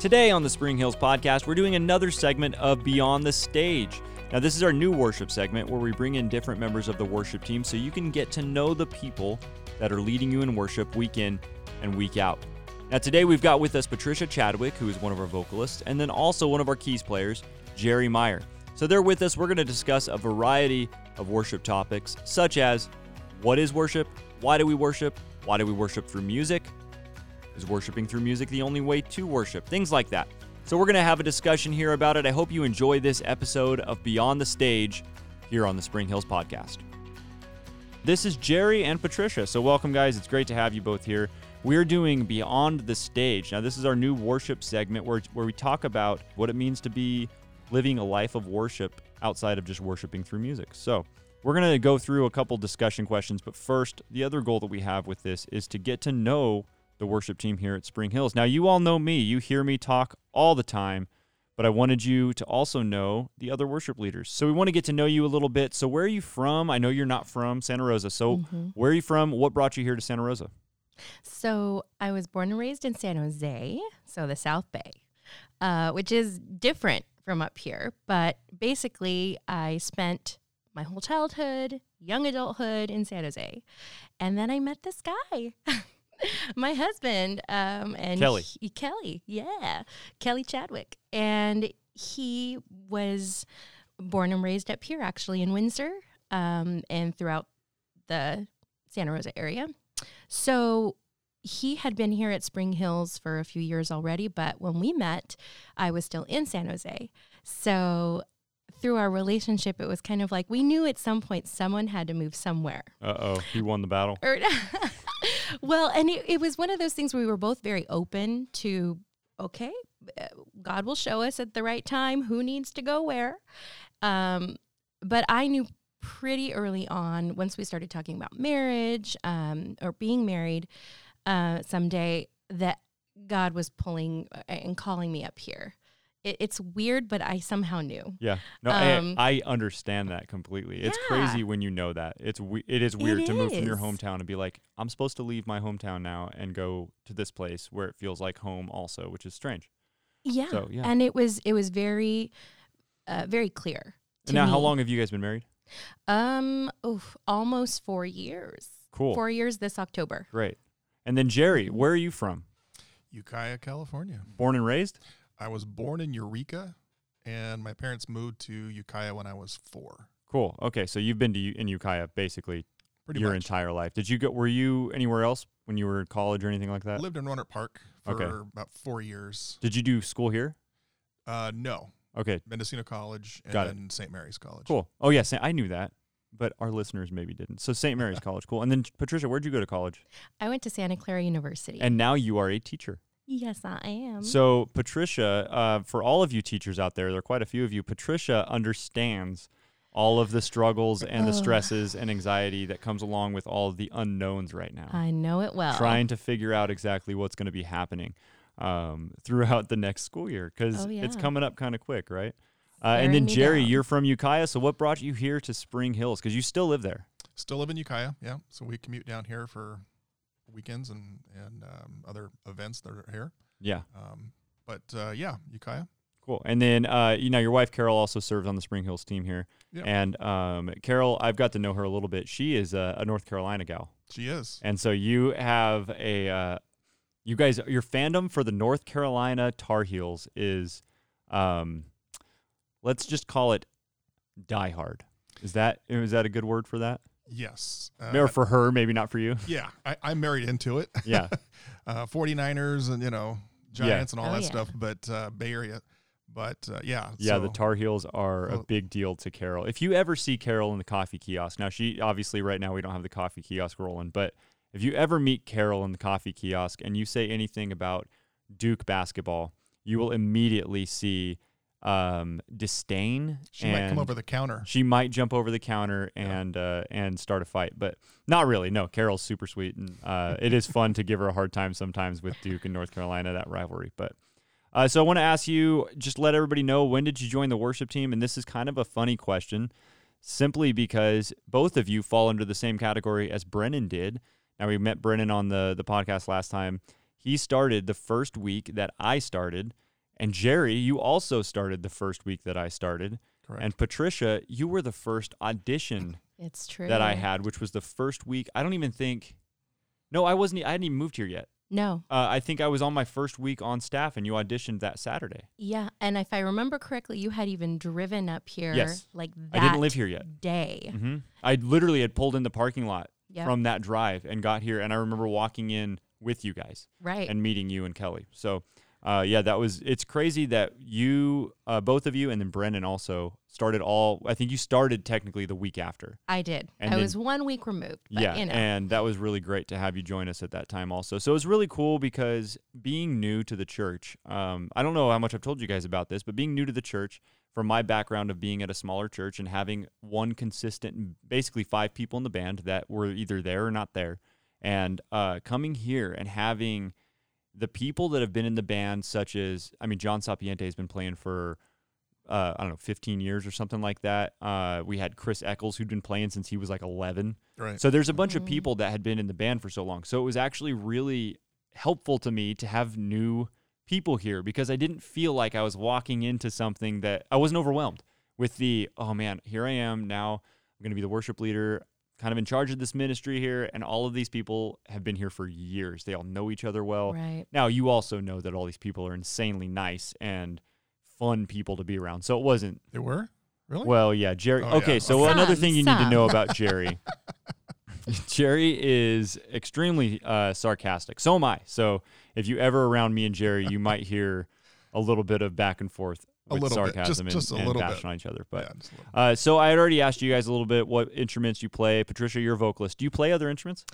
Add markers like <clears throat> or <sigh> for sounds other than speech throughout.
Today on the Spring Hills podcast, we're doing another segment of Beyond the Stage. Now, this is our new worship segment where we bring in different members of the worship team so you can get to know the people that are leading you in worship week in and week out. Now, today we've got with us Patricia Chadwick, who is one of our vocalists, and then also one of our keys players, Jerry Meyer. So they're with us. We're going to discuss a variety of worship topics, such as what is worship? Why do we worship? Why do we worship through music? Is worshiping through music the only way to worship? Things like that. So, we're going to have a discussion here about it. I hope you enjoy this episode of Beyond the Stage here on the Spring Hills Podcast. This is Jerry and Patricia. So, welcome, guys. It's great to have you both here. We're doing Beyond the Stage. Now, this is our new worship segment where, where we talk about what it means to be living a life of worship outside of just worshiping through music. So, we're going to go through a couple discussion questions, but first, the other goal that we have with this is to get to know the worship team here at Spring Hills. Now, you all know me, you hear me talk all the time, but I wanted you to also know the other worship leaders. So, we want to get to know you a little bit. So, where are you from? I know you're not from Santa Rosa. So, Mm-hmm. where are you from? What brought you here to Santa Rosa? So I was born and raised in San Jose, so the South Bay, uh, which is different from up here. But basically, I spent my whole childhood, young adulthood in San Jose, and then I met this guy. <laughs> <laughs> my husband um, and Kelly. he- Kelly, yeah, Kelly Chadwick, and he was born and raised up here, actually in Windsor, um, and throughout the Santa Rosa area. So he had been here at Spring Hills for a few years already, but when we met, I was still in San Jose. So through our relationship, it was kind of like we knew at some point someone had to move somewhere. Uh oh, he won the battle. <laughs> Well, and it, it was one of those things where we were both very open to, okay, uh, God will show us at the right time who needs to go where. Um, but I knew pretty early on, once we started talking about marriage um, or being married uh, someday, that God was pulling uh, and calling me up here. It, it's weird, but I somehow knew. Yeah, no, Um, I, I understand that completely. It's Yeah. crazy when you know that. It's we- it is weird to move from your hometown and be like, I'm supposed to leave my hometown now and go to this place where it feels like home, also, which is strange. Yeah. So, yeah. And it was it was very, uh, very clear. And to now, how long have you guys been married? Um, oof, almost four years. Cool, Four years this October. great. And then Jerry, where are you from? Ukiah, California. Born and raised? I was born in Eureka, and my parents moved to Ukiah when I was four. Cool. Okay, so you've been to U- in Ukiah basically Pretty your much. entire life. Did you go? Were you anywhere else when you were in college or anything like that? I lived in Rohnert Park for Okay. about four years. Did you do school here? Uh, no, Okay, Mendocino College and Got it. then St. Mary's College. cool. Oh yes, I knew that, but our listeners maybe didn't. So St. Mary's <laughs> College, cool. And then Patricia, where'd you go to college? I went to Santa Clara University. And now you are a teacher. Yes, I am. So, Patricia, uh, for all of you teachers out there, there are quite a few of you. Patricia understands all of the struggles and the stresses and anxiety that comes along with all of the unknowns right now. I know it well. Trying to figure out exactly what's going to be happening um, throughout the next school year because Oh, it's coming up kind of quick, right? Uh, and then Jerry, down. you're from Ukiah, so what brought you here to Spring Hills? Because you still live there. Still live in Ukiah, yeah. So we commute down here for weekends and and um, other events that are here. Yeah, Um, but uh, yeah, Ukiah. cool. And then uh, you know your wife Carol also serves on the Spring Hills team here. Yeah. And um, Carol, I've got to know her a little bit. She is a, a North Carolina gal, She is. and so you have a, uh, you guys, your fandom for the North Carolina Tar Heels is, um, let's just call it diehard. Is that is that a good word for that? Yes. or Uh, for her, maybe not for you. <laughs> yeah, I, I'm married into it. Yeah, <laughs> uh, 49ers and you know Giants and all Oh, that yeah. stuff, but uh, Bay Area. But uh, yeah, yeah. the Tar Heels are a big deal to Carol. If you ever see Carol in the coffee kiosk, now she obviously right now we don't have the coffee kiosk rolling, but if you ever meet Carol in the coffee kiosk and you say anything about Duke basketball, you will immediately see um, disdain. She might come over the counter. She might jump over the counter Yeah. and uh, and start a fight, but not really. No, Carol's super sweet, and uh, <laughs> it is fun to give her a hard time sometimes with Duke and North Carolina that rivalry. But uh, so I want to ask you, just let everybody know when did you join the worship team? And this is kind of a funny question, simply because both of you fall under the same category as Brennan did. Now we met Brennan on the the podcast last time. He started the first week that I started, And Jerry, you also started the first week that I started. Correct. And Patricia, you were the first audition It's true. that I had, which was the first week. I don't even think. No, I wasn't. I hadn't even moved here yet. No. Uh, I think I was on my first week on staff, and you auditioned that Saturday. Yeah. And if I remember correctly, you had even driven up here Yes. like that I didn't live here yet. day. hmm I literally had pulled in the parking lot Yeah. from that drive and got here, and I remember walking in with you guys right. and meeting you and Kelly. So, uh, yeah, that was. It's crazy that you, uh, both of you, and then Brendan also started all. I think you started technically the week after. I did. And I then- was one week removed. But, yeah, You know. and that was really great to have you join us at that time also. So it was really cool because being new to the church, um, I don't know how much I've told you guys about this, but being new to the church, from my background of being at a smaller church and having one consistent, basically five people in the band that were either there or not there, and uh, coming here and having the people that have been in the band, such as, I mean, John Sapiente has been playing for uh, I don't know, 15 years or something like that. Uh, we had Chris Eccles, who'd been playing since he was like 11. right. So there's a bunch of Mhm. people that had been in the band for so long. So it was actually really helpful to me to have new people here because I didn't feel like I was walking into something that I wasn't overwhelmed with the, oh man, here I am now. I'm going to be the worship leader, kind of in charge of this ministry here. And all of these people have been here for years. They all know each other well. right. Now, you also know that all these people are insanely nice and fun people to be around. So it wasn't they were really. well, yeah, Jerry. Oh, okay, yeah. so Some, another thing you need to know about <laughs> Jerry. <laughs> Jerry is extremely uh, sarcastic. So am I. So if you ever around me and Jerry, you might hear a little bit of back and forth A with little bit, sarcasm just- just a and, and little bashing bit. on each other. But yeah, just a little. uh, so I had already asked you guys a little bit what instruments you play. Patricia, you're a vocalist. Do you play other instruments?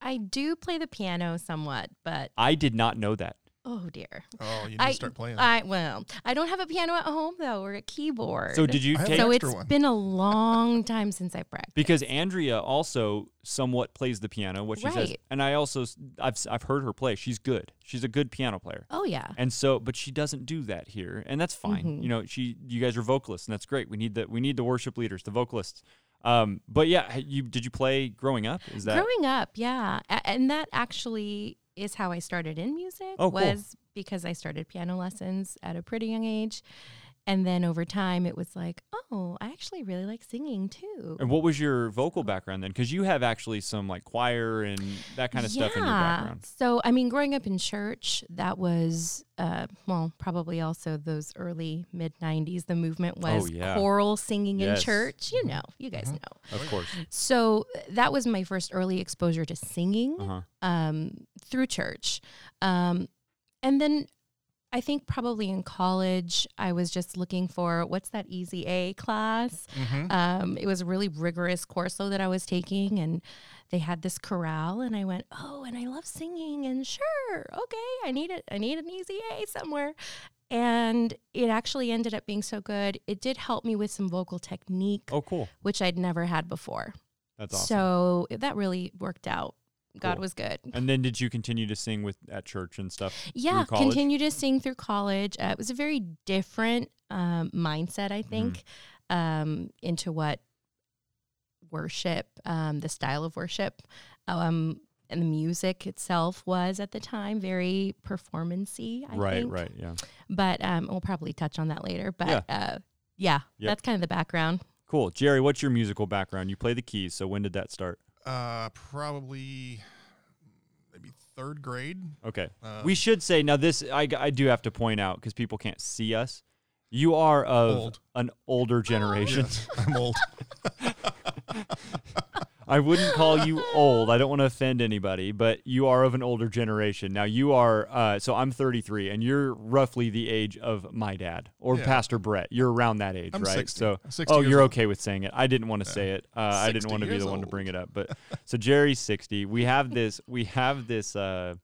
I do play the piano somewhat, but I did not know that. Oh dear. oh, you need I, to start playing. I well, I don't have a piano at home though, or a keyboard. So did you I have take? an So extra it's one. been a long <laughs> time since I practiced. because Andrea also somewhat plays the piano, what she says, Right. and I also s- I've s- I've heard her play. She's good. She's a good piano player. oh yeah. And so, but she doesn't do that here, and that's fine. Mhm. You know, she, you guys are vocalists, and that's great. We need the, we need the worship leaders, the vocalists. Um, but yeah, you did you play growing up? Is that Growing up, yeah, A- and that actually is how I started in music. Oh, cool. was because I started piano lessons at a pretty young age, and then over time it was like, oh, I actually really like singing too. and what was your vocal background then? Because you have actually some like choir and that kind of stuff in your background. So, I mean, growing up in church, that was, uh, well, probably also those early mid 90s. The movement was Oh, yeah. choral singing Yes. in church. You know, you guys Mhm. know. Of course. So, that was my first early exposure to singing Uh huh. um, through church. Um, and then I think probably in college, I was just looking for what's that easy A class? Mhm. Um, it was a really rigorous course though that I was taking, and they had this chorale, and I went, oh, and I love singing, and sure, okay, I need it. I need an easy A somewhere. And it actually ended up being so good. It did help me with some vocal technique, Oh, cool. which I'd never had before. That's awesome. So that really worked out. God Cool. was good. and then did you continue to sing with at church and stuff? Yeah, continue to sing through college. Uh, it was a very different um, mindset, I think, Mm-hmm. um, into what worship, um, the style of worship, um, and the music itself was at the time very performancy. I right, think. right, yeah. But um, we'll probably touch on that later. But Yeah. uh, yeah, Yep. that's kind of the background. Cool. Jerry, what's your musical background? You play the keys, so when did that start? Uh, probably maybe third grade. Okay. Uh, we should say now this I, I do have to point out because people can't see us. You are of Old. an older <laughs> generation. yes, I'm old. <laughs> I wouldn't call you old. I <laughs> don't want to offend anybody, but you are of an older generation. Now you are. Uh, so I'm 33, and you're roughly the age of my dad or Yeah. Pastor Brett. You're around that age, I'm right? 60. So, 60 oh, you're old. okay with saying it. I didn't want to say it. Uh, I didn't want to be years the one to bring it up. But <laughs> so Jerry's 60. We have this. We have this. Uh,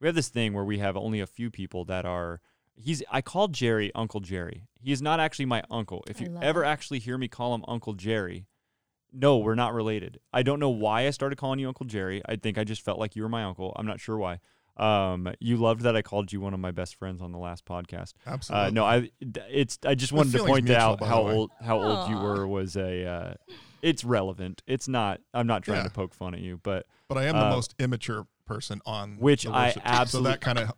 we have this thing where we have only a few people that are. He's. I call Jerry Uncle Jerry. He is not actually my uncle. If you ever it. actually hear me call him Uncle Jerry, no, we're not related. I don't know why I started calling you Uncle Jerry. I think I just felt like you were my uncle. I'm not sure why. Um, you loved that I called you one of my best friends on the last podcast. Absolutely. Uh, no, I it's I just wanted to point mutual, out how old how old you were was a uh, it's relevant. It's not. I'm not trying Yeah. to poke fun at you, but but I am the uh, most immature person on which the I worship team, so that kind of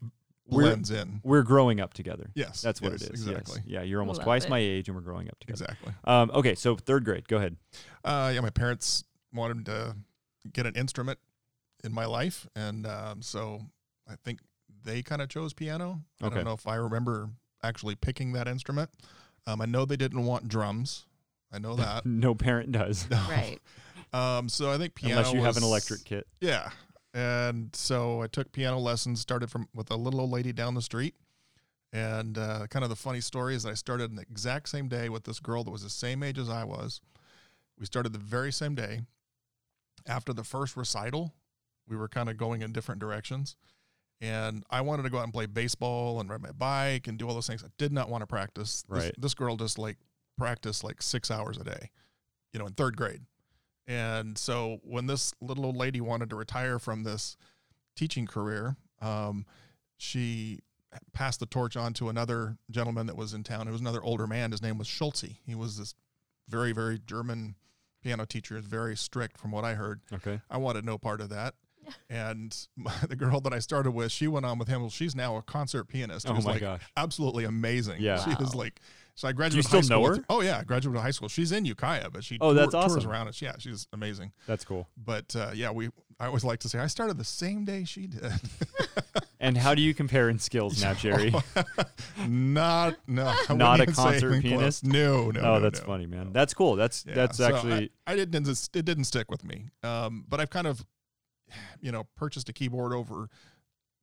We're- in. We're growing up together. Yes, That's what yes, it is. Exactly. Yes. Yeah, you're almost Love twice it. my age, and we're growing up together. Exactly. Um, okay, so third grade. Go ahead. Uh, yeah, my parents wanted to get an instrument in my life, and um, so I think they kind of chose piano. I Okay. don't know if I remember actually picking that instrument. Um, I know they didn't want drums. I know <laughs> that. no parent does, Right. <laughs> Um, so I think piano. unless you have an electric kit. Yeah, and so I took piano lessons. Started from with a little old lady down the street, and uh, kind of the funny story is that I started on the exact same day with this girl that was the same age as I was. We started the very same day. After the first recital, we were kind of going in different directions, and I wanted to go out and play baseball and ride my bike and do all those things. I did not want to practice. This, Right. this girl just like practiced like six hours a day, you know, in third grade. And so when this little old lady wanted to retire from this teaching career, um, she passed the torch on to another gentleman that was in town. It was another older man. His name was Schulze. He was this very, very German piano teacher, very strict from what I heard. Okay. I wanted no part of that. And my, <laughs> the girl that I started with, she went on with him. Well, she's now a concert pianist. Oh who's my like gosh. absolutely amazing. Yeah. she is Wow. like. So I graduated. You still high school know with her? Oh yeah, I graduated high school. She's in Ukiah, but she Oh, that's tour- tours around. us. yeah, she's amazing. That's cool. But uh, yeah, we. I always like to say I started the same day she did. <laughs> And how do you compare in skills now, <laughs> Jerry? Not no. I <laughs> wouldn't a concert close. pianist? No, no. oh, no, that's no. funny, man. That's cool. That's Yeah, that's so I- actually I, didn't it didn't stick with me. Um, but I've kind of you know purchased a keyboard over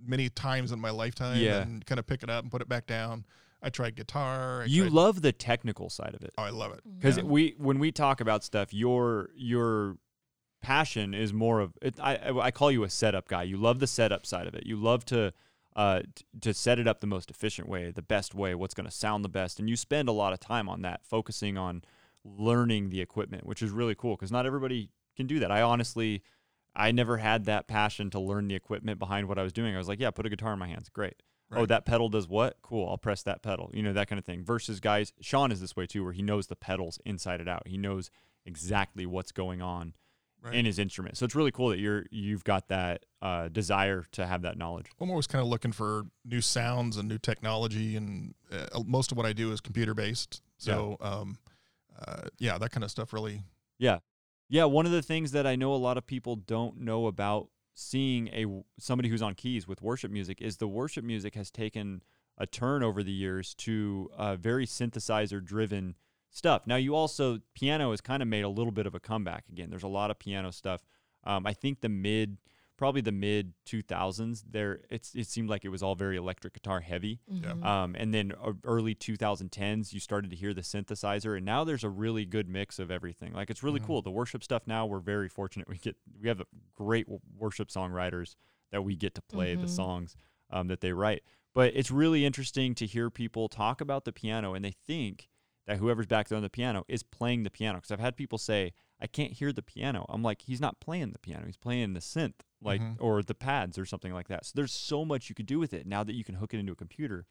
many times in my lifetime Yeah. and kind of pick it up and put it back down. I tried guitar. I you tried, love the technical side of it. Oh, I love it. because Yeah. we when we talk about stuff your your passion is more of it, I, I call you a setup guy you love the setup side of it you love to uh t- to set it up the most efficient way the best way what's going to sound the best and you spend a lot of time on that focusing on learning the equipment which is really cool because not everybody can do that i honestly i never had that passion to learn the equipment behind what i was doing i was like yeah put a guitar in my hands great oh that pedal does what? Cool i'll press that pedal you know that kind of thing. Versus guys sean is this way too where he knows the pedals inside and out. He knows exactly what's going on Right. in his instrument. So it's really cool that you're you've got that uh, desire to have that knowledge. I'm always kind of looking for new sounds and new technology, and uh, most of what I do is computer based. So, um, uh, yeah, that kind of stuff really. yeah. Yeah one of the things that i know a lot of people don't know about seeing a somebody who's on keys with worship music is the worship music has taken a turn over the years to uh, very synthesizer driven stuff. Now you also piano has kind of made a little bit of a comeback again. There's a lot of piano stuff. Um, I think the mid probably the mid 2000s there it's it seemed like it was all very electric guitar heavy. Yeah. Mhm. Um, and then uh, early 2010s, you started to hear the synthesizer, and now there's a really good mix of everything. Like it's really Mhm. cool. The worship stuff now, we're very fortunate. We get we have great worship songwriters that we get to play the Mhm. songs um, that they write. But it's really interesting to hear people talk about the piano, and they think that whoever's back there on the piano is playing the piano. Because I've had people say, "I can't hear the piano." I'm like, "He's not playing the piano. He's playing the synth, like Mhm. or the pads or something like that." So there's so much you could do with it now that you can hook it into a computer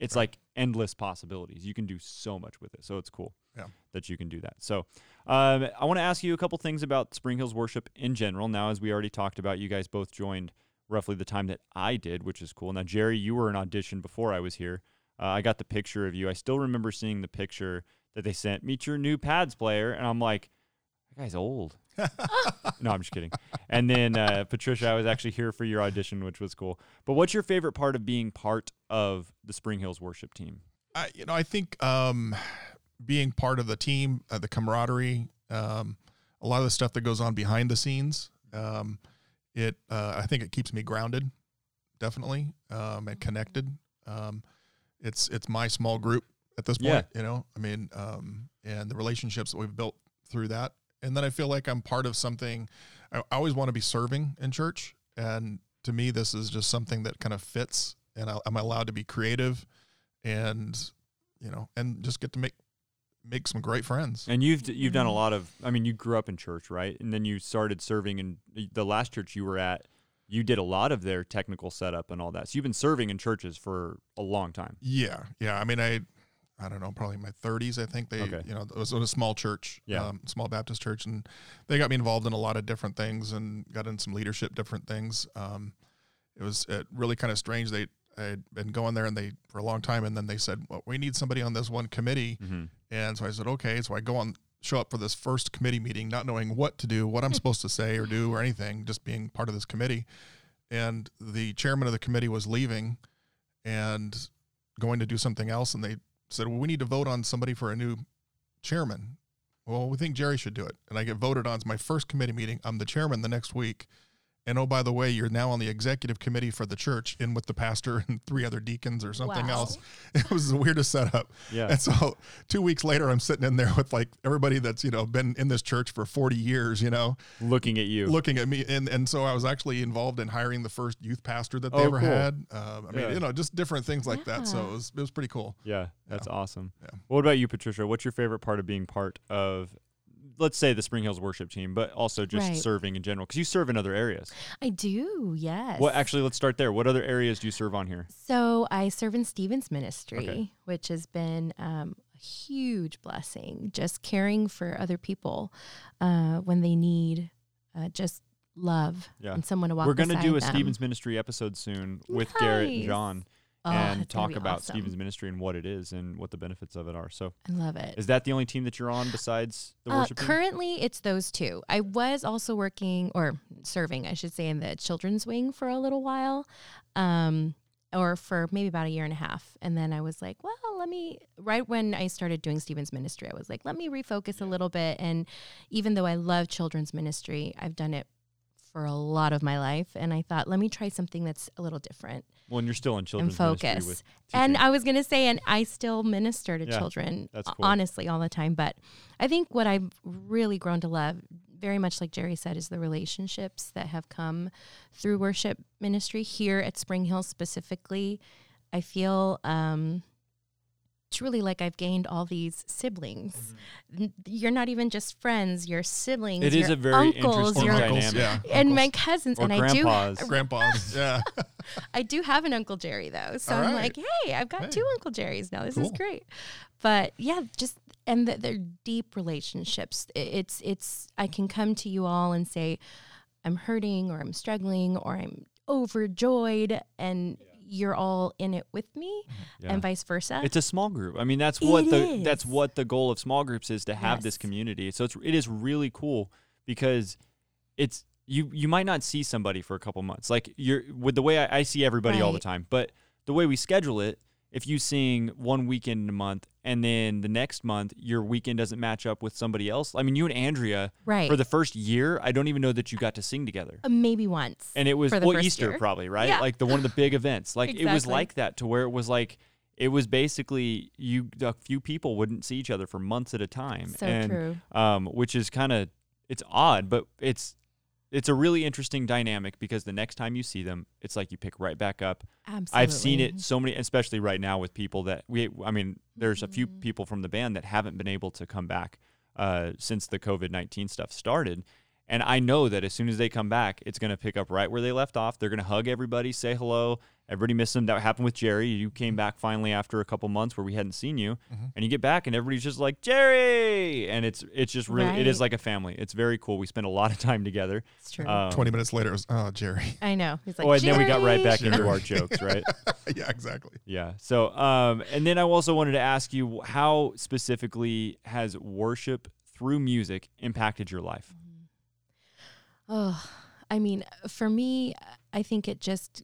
it's Right. like endless possibilities. You can do so much with it. So it's cool Yeah. that you can do that. So um, I want to ask you a couple things about Spring Hills worship in general. Now, as we already talked about, you guys both joined roughly the time that I did, which is cool. Now, Jerry, you were in audition before I was here. Uh, I got the picture of you. I still remember seeing the picture that they sent. Meet your new pads player, and I'm like, that guy's old. <laughs> no, I'm just kidding. And then uh, Patricia, I was actually here for your audition, which was cool. But what's your favorite part of being part of the Spring Hills worship team? I, you know, I think um, being part of the team, uh, the camaraderie, um, a lot of the stuff that goes on behind the scenes, um, it uh, I think it keeps me grounded, definitely, um, and connected. Um, it's it's my small group at this Yeah. point, you know. I mean, um, and the relationships that we've built through that, and then I feel like I'm part of something. I, I always want to be serving in church, and to me, this is just something that kind of fits, and I, I'm allowed to be creative and you know, and just get to make make some great friends. And you've you've done a Mhm. lot of. I mean, you grew up in church, right? And then you started serving in the last church you were at. You did a lot of their technical setup and all that. So you've been serving in churches for a long time. Yeah, yeah. I mean, I I don't know, probably my 30s. I think they, Okay. you know, it was a small church, Yeah. um, small Baptist church, and they got me involved in a lot of different things and got in some leadership, different things. Um, it was uh really kind of strange. They I'd been going there and they for a long time, and then they said, "Well, we need somebody on this one committee," Mm-hmm. and so I said, "Okay." So I go on, show up for this first committee meeting, not knowing what to do, what I'm supposed to say or do or anything, just being part of this committee. And the chairman of the committee was leaving and going to do something else, and they said, "Well, we need to vote on somebody for a new chairman." Well, we think Jerry should do it, and I get voted on. It's my first committee meeting. I'm the chairman the next week. And oh, by the way, you're now on the executive committee for the church, in with the pastor <laughs> and three other deacons or something Wow. else. <laughs> It was the weirdest setup. Yeah. And so <laughs> two weeks later, I'm sitting in there with like everybody that's you know been in this church for 40 years, you know, Looking at you. looking at me, and and so I was actually involved in hiring the first youth pastor that they Oh, ever cool. had. Uh, I mean, you know, just different things like that. So it was it was pretty cool. Yeah, that's awesome. Yeah. What about you, Patricia? What's your favorite part of being part of, let's say, the Spring Hills worship team, but also just Right. serving in general? Because you serve in other areas. I do, yes. Well, actually? Let's start there. What other areas do you serve on here? So I serve in Stephen's ministry, Okay. which has been um, a huge blessing. Just caring for other people uh, when they need uh, just love Yeah. and someone to walk. We're going to do a them. Stephen's Ministry episode soon with Garrett and John Oh, and talk about awesome. Stephen's Ministry and what it is and what the benefits of it are. So, I love it. is that the only team that you're on besides the Uh, worship team? currently, it's those two. I was also working or serving, I should say, in the children's wing for a little while, um, or for maybe about a year and a half. And then I was like, well, let me, right when I started doing Stephen's ministry, I was like, let me refocus a little bit. And even though I love children's ministry, I've done it for a lot of my life. And I thought, let me try something that's a little different Well, and you're still in and children's ministry focus. with And. I was going to say, and I still minister to Yeah, children, cool. honestly, all the time. But I think what I've really grown to love, very much like Jerry said, is the relationships that have come through worship ministry here at Spring Hill specifically. I feel um, truly like I've gained all these siblings. N- You're not even just friends; you're siblings. Mm-hmm. It is your a very uncles, interesting your dynamic. yeah, and my cousins. Or and I grandpas. do grandpas, <laughs> yeah. I do have an Uncle Jerry though. So All I'm like, hey, I've got Hey. two Uncle Jerrys now. This is great. But yeah, just and th- they're deep relationships. It's it's I can come to you all and say, I'm hurting or I'm struggling or I'm overjoyed and you're all in it with me mm-hmm. Yeah. and vice versa. It's a small group. I mean, that's what It the that's what the goal of small groups is to have this community. So it's it is really cool because it's you you might not see somebody for a couple months. Like you're with the way I, I see everybody all the time, but the way we schedule it, if you sing one weekend in a month and then the next month your weekend doesn't match up with somebody else. I mean, you and Andrea right. for the first year, I don't even know that you got to sing together. Uh, maybe once. And it was well Easter year. probably, right? Yeah. Like the one of the big events. Like it was like that to where it was like it was basically you a few people wouldn't see each other for months at a time. so and true. um which is kind of it's odd, but it's it's a really interesting dynamic because the next time you see them, it's like you pick right back up. Absolutely. I've seen it so many, especially right now with people that we. I mean, there's a few Mhm. people from the band that haven't been able to come back uh, since the COVID nineteen stuff started, and I know that as soon as they come back, it's going to pick up right where they left off. They're going to hug everybody, say hello. Everybody missed them. That happened with Jerry. You came back finally after a couple months where we hadn't seen you, Mhm. and you get back and everybody's just like Jerry, and it's it's just really it is like a family. It's very cool. We spend a lot of time together. It's true. Um, Twenty minutes later, it was oh Jerry. I know. He's like, oh, and then we got right back "Jerry!" into our <laughs> jokes, right? yeah, exactly. Yeah. So, um, and then I also wanted to ask you how specifically has worship through music impacted your life? Oh, I mean, for me, I think it just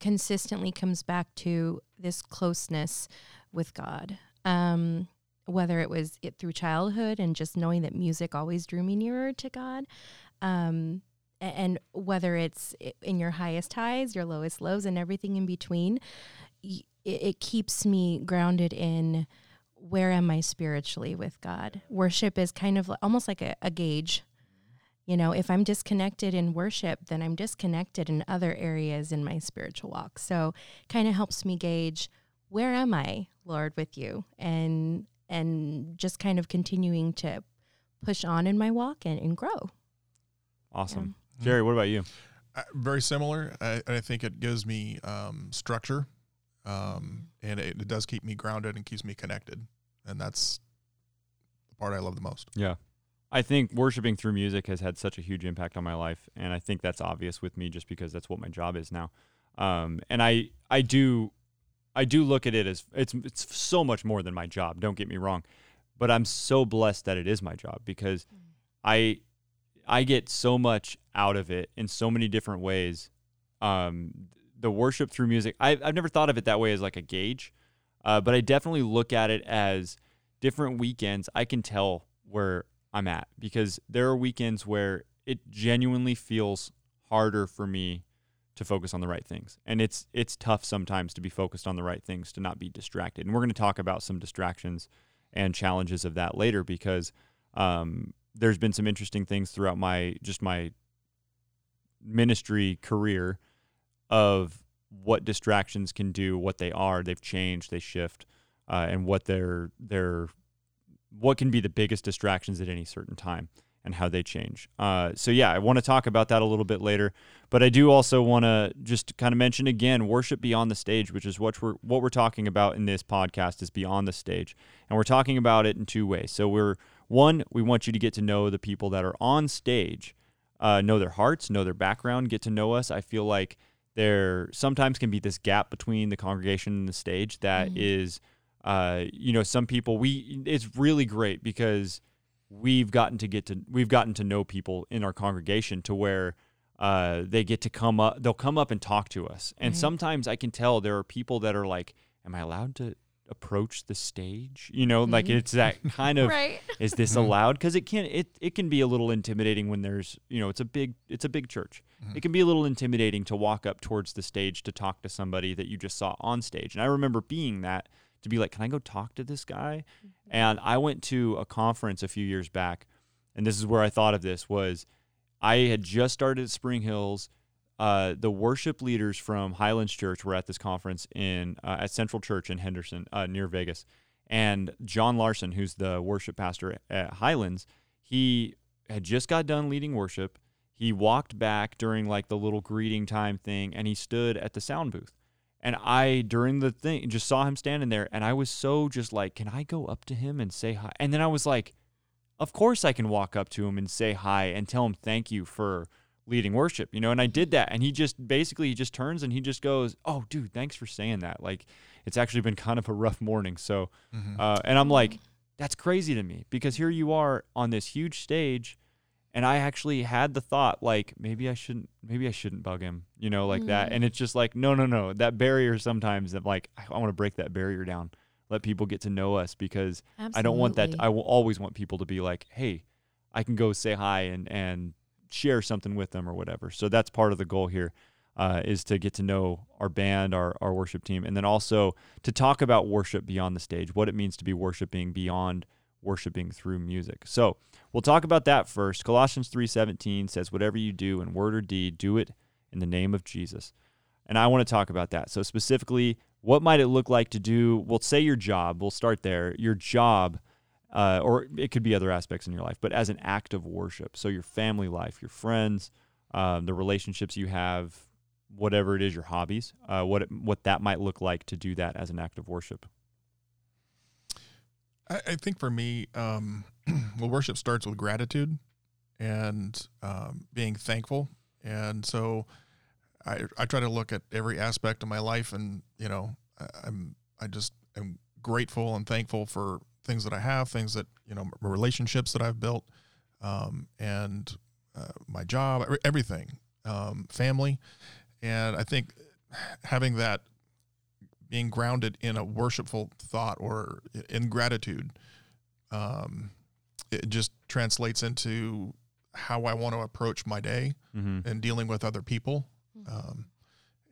consistently comes back to this closeness with God. Um, whether it was it through childhood and just knowing that music always drew me nearer to God, um, and whether it's in your highest highs, your lowest lows, and everything in between, it, it keeps me grounded in where am I spiritually with God. Worship is kind of almost like a, a gauge. You know, if I'm disconnected in worship, then I'm disconnected in other areas in my spiritual walk. So, kind of helps me gauge where am I, Lord, with you, and and just kind of continuing to push on in my walk and, and grow. Awesome. Yeah. Jerry, what about you? Uh, very similar. I, I think it gives me um, structure, um, and it, it does keep me grounded and keeps me connected, and that's the part I love the most. Yeah. I think worshiping through music has had such a huge impact on my life. And I think that's obvious with me just because that's what my job is now. Um, and I I do I do look at it as it's it's so much more than my job. Don't get me wrong, but I'm so blessed that it is my job because I I get so much out of it in so many different ways. Um, the worship through music, I, I've never thought of it that way as like a gauge, uh, but I definitely look at it as different weekends. I can tell where I'm at because there are weekends where it genuinely feels harder for me to focus on the right things. And it's it's tough sometimes to be focused on the right things to not be distracted. And we're going to talk about some distractions and challenges of that later because um, there's been some interesting things throughout my just my ministry career of what distractions can do, what they are. They've changed, they shift, uh, and what they're they're what can be the biggest distractions at any certain time and how they change. Uh, so yeah, I want to talk about that a little bit later, but I do also want to just kind of mention again, worship beyond the stage, which is what we're what we're talking about in this podcast is beyond the stage, and we're talking about it in two ways. So we're one, we want you to get to know the people that are on stage, uh, know their hearts, know their background, get to know us. I feel like there sometimes can be this gap between the congregation and the stage that Mhm. is, uh, you know, some people we it's really great because we've gotten to get to we've gotten to know people in our congregation to where uh, they get to come up they'll come up and talk to us and Right. sometimes i can tell there are people that are like am i allowed to approach the stage you know like Mhm. it's that <laughs> kind of right. is this Mhm. allowed because it can it, it can be a little intimidating when there's you know it's a big it's a big church Mhm. it can be a little intimidating to walk up towards the stage to talk to somebody that you just saw on stage and i remember being that to be like can i go talk to this guy and i went to a conference a few years back and this is where i thought of this was i had just started at spring hills uh, the worship leaders from Highlands Church were at this conference in uh, at Central Church in Henderson, uh, near Vegas, and John Larson, who's the worship pastor at Highlands, he had just got done leading worship. He walked back during like the little greeting time thing, and he stood at the sound booth. And I, during the thing, just saw him standing there, and I was so just like, can I go up to him and say hi? And then I was like, of course I can walk up to him and say hi and tell him thank you for leading worship, you know, and I did that. And he just basically he just turns and he just goes, Oh, dude, thanks for saying that. Like it's actually been kind of a rough morning. So Mhm. uh, and I'm like, that's crazy to me because here you are on this huge stage and I actually had the thought like maybe I shouldn't maybe I shouldn't bug him, you know, like that. Mm. And it's just like, no, no, no. That barrier sometimes that like I, I want to break that barrier down. Let people get to know us because I don't want that. I will always want people to be like, "Hey, I can go say hi and and share something with them or whatever." So that's part of the goal here, uh, is to get to know our band, our our worship team, and then also to talk about worship beyond the stage, what it means to be worshiping beyond worshiping through music. So we'll talk about that first. Colossians three seventeen says, "Whatever you do in word or deed, do it in the name of Jesus." And I want to talk about that. So specifically, what might it look like to do? We'll say your job. We'll start there. Your job, uh, or it could be other aspects in your life, but as an act of worship. So your family life, your friends, um, the relationships you have, whatever it is, your hobbies, uh, what it, what that might look like to do that as an act of worship. I, I think for me, um, <clears throat> well, worship starts with gratitude and um, being thankful. And so I, I try to look at every aspect of my life and, you know, I, I'm, I just am grateful and thankful for things that I have, things that, you know, relationships that I've built, um, and uh, my job, everything, um, family. And I think <sighs> having that being grounded in a worshipful thought or in gratitude, um, it just translates into how I want to approach my day Mm-hmm. and dealing with other people. Um,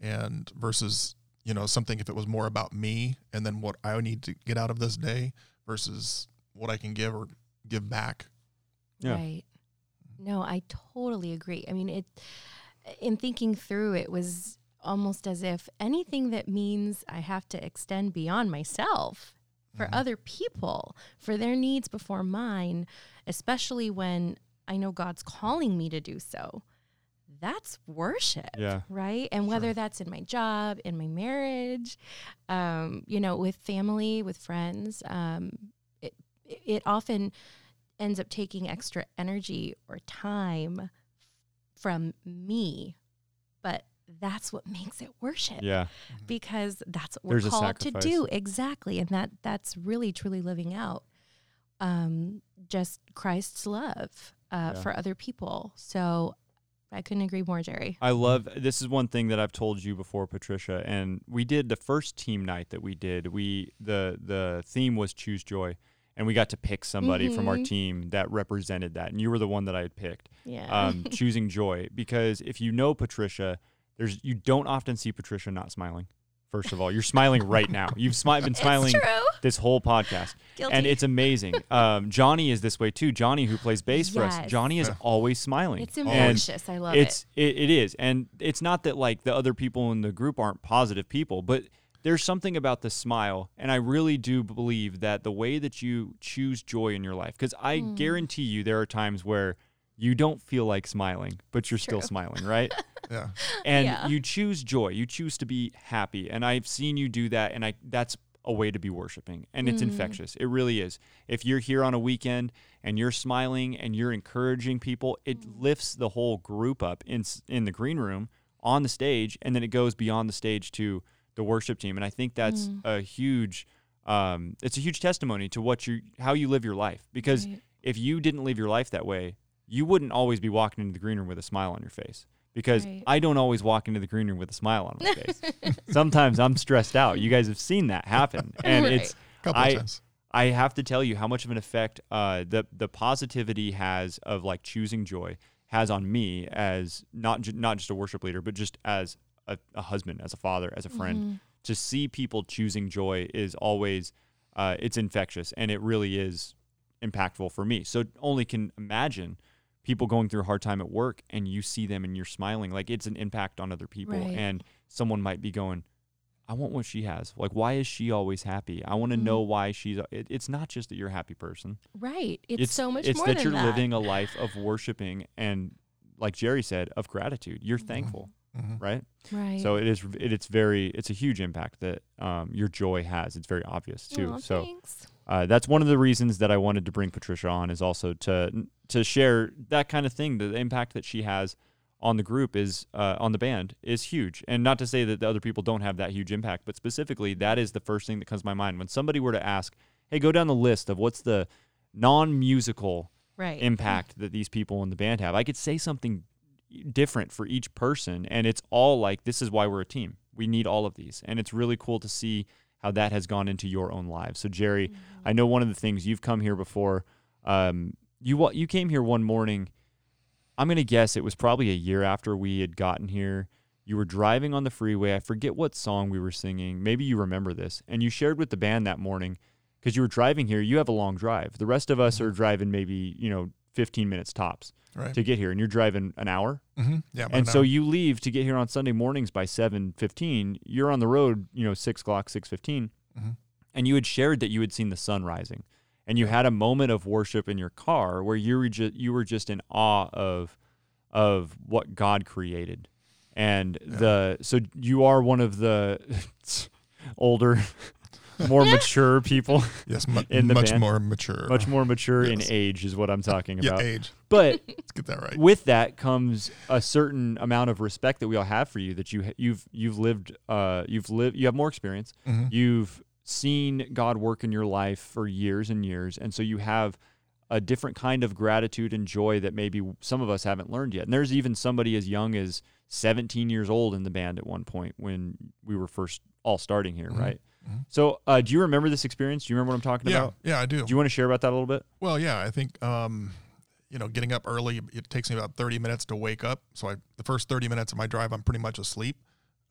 and versus, you know, something if it was more about me and then what I need to get out of this day versus what I can give or give back. Yeah. Right. No, I totally agree. I mean, it in thinking through it was almost as if anything that means I have to extend beyond myself for Mhm. other people, for their needs before mine, especially when I know God's calling me to do so. That's worship Yeah. right? And whether Sure. that's in my job, in my marriage, um, you know, with family, with friends, um, it it often ends up taking extra energy or time from me, but that's what makes it worship Yeah. because that's what There's we're a called to do exactly and that that's really truly living out um, just christ's love uh, Yeah. for other people so i couldn't agree more jerry I love this is one thing that I've told you before, Patricia, and we did the first team night that we did. We the the theme was choose joy, and we got to pick somebody from our Mhm. team that represented that, and you were the one that I had picked. yeah Um, <laughs> choosing joy because if you know Patricia, there's you don't often see Patricia not smiling. First of all, you're smiling right now. You've smi- been <laughs> smiling this whole podcast, Guilty. and it's amazing. <laughs> Um, Johnny is this way too. Johnny, who plays bass for us, Yes. Johnny is Yeah. <laughs> always smiling. it's infectious i love it's it. it is and it's not that like the other people in the group aren't positive people but there's something about the smile and i really do believe that the way that you choose joy in your life because i Mm. guarantee you there are times where you don't feel like smiling but you're still smiling right <laughs> Yeah. and Yeah. you choose joy you choose to be happy and i've seen you do that and i that's a way to be worshiping and it's Mm. infectious it really is if you're here on a weekend and you're smiling and you're encouraging people it Mm. lifts the whole group up in in the green room on the stage and then it goes beyond the stage to the worship team and i think that's Mm. a huge um, it's a huge testimony to what you how you live your life because Right. if you didn't live your life that way you wouldn't always be walking into the green room with a smile on your face because Right. I don't always walk into the green room with a smile on my <laughs> face. Sometimes I'm stressed out. You guys have seen that happen, <laughs> and Right. it's Couple I- times. I have to tell you how much of an effect uh, the the positivity has of like choosing joy has on me as not ju- not just a worship leader, but just as a, a husband, as a father, as a friend. Mhm. To see people choosing joy is always uh, it's infectious, and it really is impactful for me. So only can imagine people going through a hard time at work, and you see them and you're smiling, like it's an impact on other people, Right. and someone might be going. I want what she has. Like, why is she always happy? I want to Mhm. know why she's. It, it's not just that you're a happy person. right it's, so much It's more that than you're that living a life of worshiping and, like Jerry said, of gratitude. You're thankful, Mhm. right? right So it is. It, it's very. It's a huge impact that um, your joy has. It's very obvious too. Aw, so thanks. Uh, that's one of the reasons that I wanted to bring Patricia on is also to to share that kind of thing. The impact that she has on the group is uh, on the band is huge, and not to say that the other people don't have that huge impact, but specifically that is the first thing that comes to my mind when somebody were to ask, "Hey, go down the list of what's the non-musical right impact that these people in the band have. I could say something different for each person, and it's all like this is why we're a team. We need all of these, and it's really cool to see how that has gone into your own lives. So, Jerry, Mm-hmm. I know one of the things you've come here before. Um, you you came here one morning. I'm gonna guess it was probably a year after we had gotten here. You were driving on the freeway. I forget what song we were singing. Maybe you remember this, and you shared with the band that morning because you were driving here. You have a long drive. The rest of us are driving maybe you know 15 minutes tops Right. to get here, and you're driving an hour. hmm Yeah. And an so hour. you leave to get here on Sunday mornings by 7:15. You're on the road, you know, six o'clock, 6:15, Mhm. and you had shared that you had seen the sun rising, and you had a moment of worship in your car where you were just you were just in awe of of what God created, and the so you are one of the <laughs> older, more <laughs> mature people, yes, mu- in the much band. more mature. much more mature in age is what I'm talking yeah, about. age. But <laughs> Let's get that right. with that comes a certain amount of respect that we all have for you that you you've you've lived uh you've lived you have more experience Mhm. you've seen God work in your life for years and years and so you have a different kind of gratitude and joy that maybe some of us haven't learned yet and there's even somebody as young as 17 years old in the band at one point when we were first all starting here Mhm. right Mhm. so uh, do you remember this experience do you remember what I'm talking Yeah, about yeah, I do. do you want to share about that a little bit Well, yeah, I think um, you know, getting up early. It takes me about thirty minutes to wake up. So I, the first thirty minutes of my drive, I'm pretty much asleep.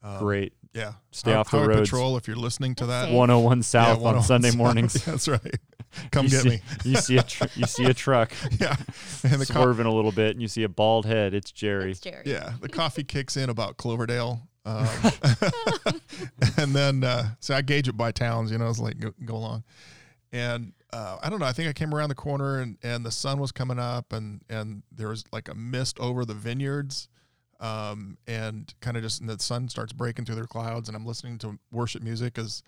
Um, great Yeah. Stay Hi- off the road. Patrol. If you're listening to that, 101 south Yeah, on Sunday South. mornings <laughs> That's right. <laughs> Come You get see- me. you see a tr- you see a truck <laughs> Yeah. And the co- a little bit, and you see a bald head. It's Jerry. It's Jerry. yeah, the coffee kicks in about Cloverdale. Um, <laughs> and then, uh, so I gauge it by towns, you know, it's like go, go along. And uh, I don't know, I think I came around the corner and, and the sun was coming up and, and there was like a mist over the vineyards. Um, and kind of just, and the sun starts breaking through the clouds and I'm listening to worship music as,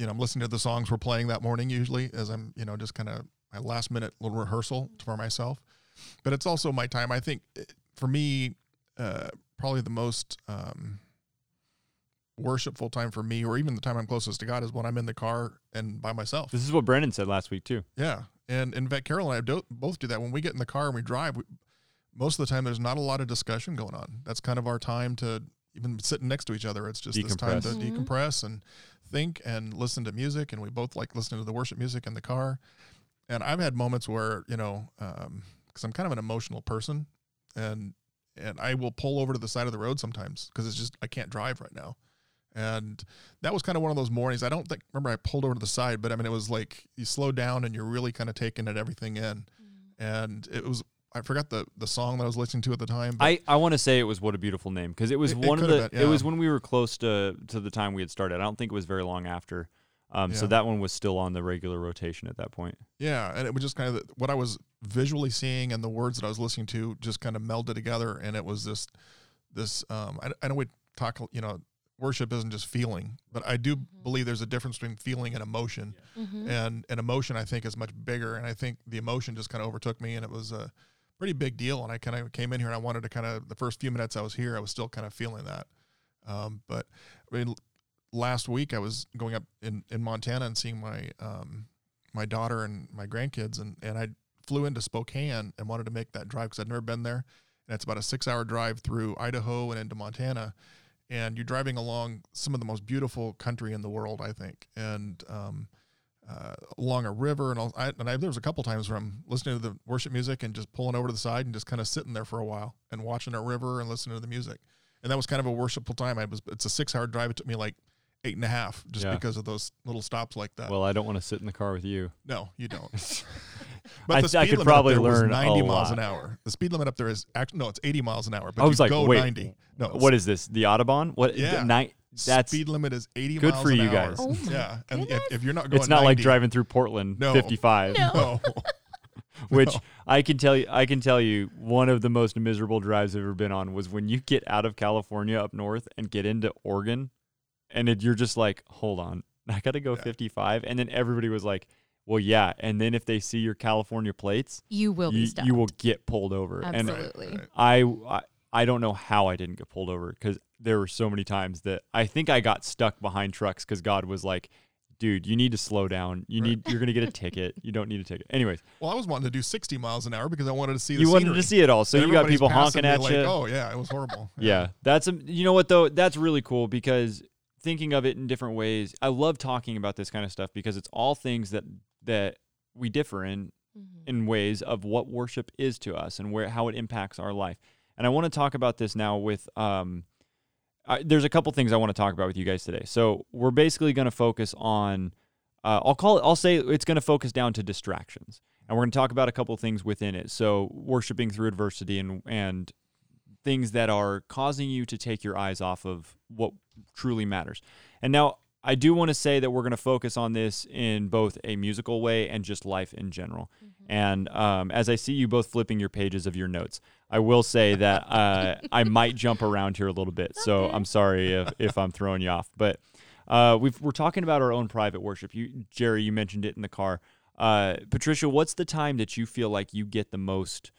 you know, I'm listening to the songs we're playing that morning usually as I'm, you know, just kind of my last minute little rehearsal for myself. But it's also my time. I think eh, for me, uh, probably the most um, worshipful time for me, or even the time I'm closest to God, is when I'm in the car and by myself. This is what Brendan said last week too. Yeah, and in fact, Carol and I do, both do that. When we get in the car and we drive, we, most of the time there's not a lot of discussion going on. That's kind of our time to even sitting next to each other. It's just this time to Decompress. Mhm. decompress and think and listen to music. And we both like listening to the worship music in the car. And I've had moments where you know, because I'm kind of an emotional person, and and I will pull over to the side of the road sometimes because it's just I can't drive right now. And that was kind of one of those mornings. I don't think remember I pulled over to the side, but I mean it was like you slow down and you're really kind of taking it everything in. Mm-hmm. And it was I forgot the the song that I was listening to at the time. But I, I want to say it was what a beautiful name because it was It- it one of the been, it was when we were close to to the time we had started. I don't think it was very long after. Um, so that one was still on the regular rotation at that point. yeah, and it was just kind of the, what I was visually seeing and the words that I was listening to just kind of melded together, and it was this this. Um, I, I know we talk, you know, worship isn't just feeling, but I do believe there's a difference between feeling and emotion. Mhm. and and emotion I think is much bigger and I think the emotion just kind of overtook me and it was a pretty big deal and I kind of came in here and I wanted to kind of the first few minutes I was here I was still kind of feeling that um, but I mean last week I was going up in in Montana and seeing my um, my daughter and my grandkids and and I flew into Spokane and wanted to make that drive because I'd never been there and it's about a six hour drive through Idaho and into Montana and you're driving along some of the most beautiful country in the world I think and um, uh, along a river, and, all, I, and I, there was a couple times where I'm listening to the worship music and just pulling over to the side and just kind of sitting there for a while and watching a river and listening to the music, and that was kind of a worshipful time. I was it's a six hour drive. It took me like eight and a half just Yeah. because of those little stops like that. Well, I don't want to sit in the car with you. no, you <laughs> don't. but I the speed could limit probably up there was learn a 90 miles an hour. The speed limit up there is actually no, it's 80 miles an hour. But I was you like, go wait, 90. No, what is this? The Autobahn? What? Yeah. the ni- that's speed limit is 80 good miles for an you hour. guys. Oh yeah, and if, if you're not going, it's not like driving through Portland No. 55. No. No, <laughs> <laughs> which No. I can tell you I can tell you one of the most miserable drives I've ever been on was when you get out of California up north and get into Oregon and it, you're just like, "Hold on. <laughs> I got to go Yeah. 55." And then everybody was like, "Well, yeah." And then if they see your California plates, You will be you, stopped. you will get pulled over. And Absolutely. Right. I, I I don't know how I didn't get pulled over because there were so many times that I think I got stuck behind trucks because God was like, "Dude, you need to slow down. You Right. need you're gonna get a <laughs> ticket. You don't need a ticket." Anyways, Well, I was wanting to do 60 miles an hour because I wanted to see the you wanted to see it all, so And you got people honking me at like, you. Oh yeah, it was horrible. Yeah, that's a, you know what though, that's really cool because thinking of it in different ways. I love talking about this kind of stuff because it's all things that that we differ in Mhm. in ways of what worship is to us and where how it impacts our life. And I want to talk about this now with um I, there's a couple things I want to talk about with you guys today. So we're basically going to focus on uh, I'll call it I'll say it's going to focus down to distractions. And we're going to talk about a couple things within it. So worshiping through adversity and and things that are causing you to take your eyes off of what truly matters. And now I do want to say that we're going to focus on this in both a musical way and just life in general. And um, as I see you both flipping your pages of your notes, I will say <laughs> that uh, I might jump around here a little bit. So I'm sorry if, if I'm throwing you off. But uh, we've, we're talking about our own private worship. You, Jerry, you mentioned it in the car. Uh, Patricia, what's the time that you feel like you get the most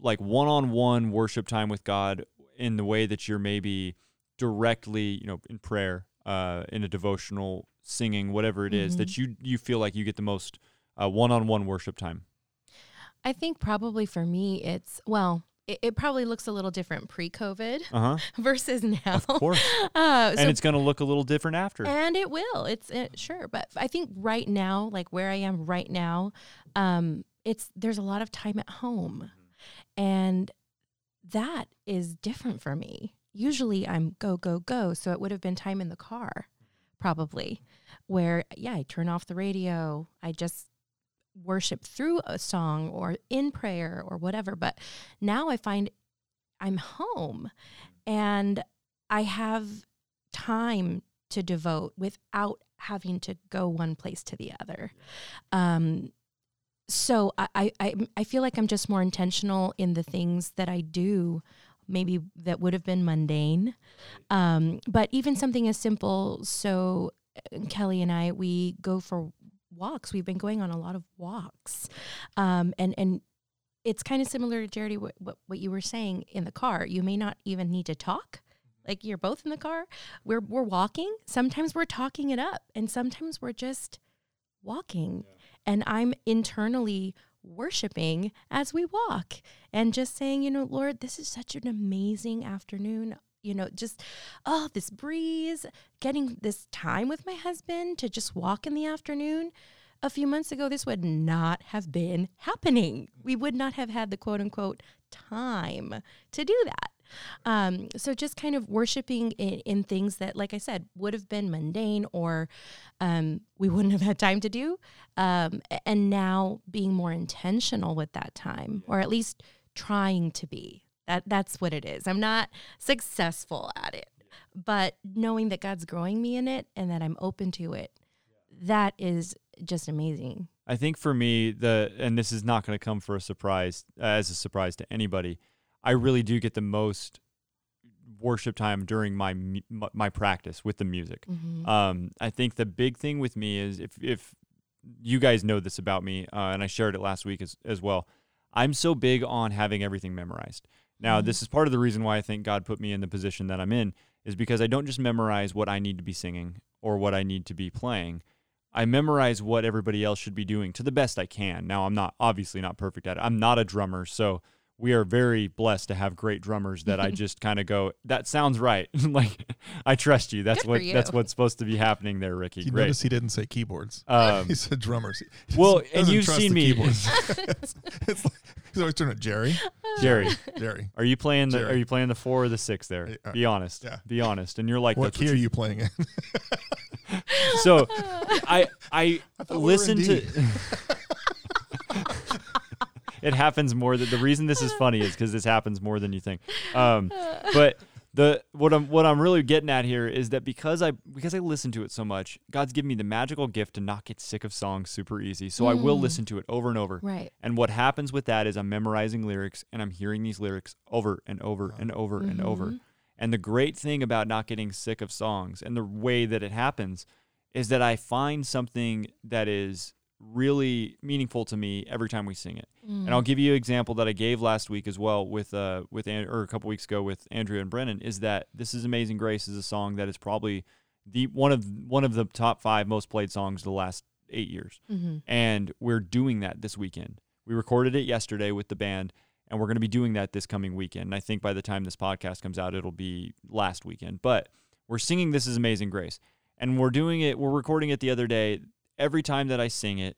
like one-on-one worship time with God in the way that you're maybe directly, you know, in prayer, uh, in a devotional, singing, whatever it is, that you you feel like you get the most uh, one-on-one worship time. I think probably for me, it's, well, it, it probably looks a little different pre COVID Uh huh. <laughs> versus now. Of course. <laughs> Uh, and it's going to look a little different after. And it will. It's it, sure, but I think right now, like where I am right now, um, it's there's a lot of time at home, and that is different for me. Usually, I'm go go go, so it would have been time in the car, probably, where yeah, I turn off the radio, I just worship through a song or in prayer or whatever. But now I find I'm home, and I have time to devote without having to go one place to the other. Um, so I, I, I feel like I'm just more intentional in the things that I do, maybe that would have been mundane. Um, but even something as simple, so uh, Kelly and I, we go for walks. We've been going on a lot of walks. Um, and, and it's kind of similar to Jerry, what, what, what you were saying in the car. You may not even need to talk. Like you're both in the car. We're we're walking. Sometimes we're talking it up, and sometimes we're just walking. And I'm internally worshiping as we walk and just saying, you know, Lord, this is such an amazing afternoon. You know, just oh, this breeze, getting this time with my husband to just walk in the afternoon a few months ago, this would not have been happening. We would not have had the quote unquote time to do that. Um, so just kind of worshiping in, in, things that, like I said, would have been mundane or um, we <laughs> wouldn't have had time to do. Um, and now being more intentional with that time, or at least trying to be. That that's what it is. I'm not successful at it, but knowing that God's growing me in it and that I'm open to it, that is just amazing. I think for me, the and this is not going to come for a surprise as a surprise to anybody. I really do get the most worship time during my my practice with the music. Mm-hmm. Um, I think the big thing with me is if if you guys know this about me, uh, and I shared it last week as as well. I'm so big on having everything memorized. Now, mm-hmm. this is part of the reason why I think God put me in the position that I'm in, is because I don't just memorize what I need to be singing or what I need to be playing. I memorize what everybody else should be doing to the best I can. Now, I'm not obviously not perfect at it. I'm not a drummer, so we are very blessed to have great drummers that I <laughs> just kind of go, that sounds right. <laughs> like I trust you. That's Good what you. that's what's supposed to be happening there, Ricky. You great. notice he didn't say keyboards. Um, <laughs> he said drummers. He well, and you've seen me. it's, it's like, he's always turning to Jerry. Jerry, Jerry. Are you playing the Jerry. Are you playing the four or the six there? Uh, be honest. yeah. Be honest. And you're like, What key what are you you playing in? so I I, I thought we were listen in to D. it happens more that the reason this is <laughs> funny is because this happens more than you think. Um, but the what I'm what I'm really getting at here is that because I because I listen to it so much, God's given me the magical gift to not get sick of songs super easy. So I will Mm. listen to it over and over. Right. And what happens with that is I'm memorizing lyrics and I'm hearing these lyrics over and over and over and over. And the great thing about not getting sick of songs and the way that it happens is that I find something that is really meaningful to me every time we sing it. And I'll give you an example that I gave last week as well with uh with An- or a couple weeks ago with Andrea and Brennan is that this is Amazing Grace is a song that is probably the one of one of the top 5 most played songs the last 8 years. Mm-hmm. And we're doing that this weekend. We recorded it yesterday with the band and we're going to be doing that this coming weekend. And I think by the time this podcast comes out it'll be last weekend. But we're singing This is Amazing Grace. And we're doing it we're recording it the other day. Every time that I sing it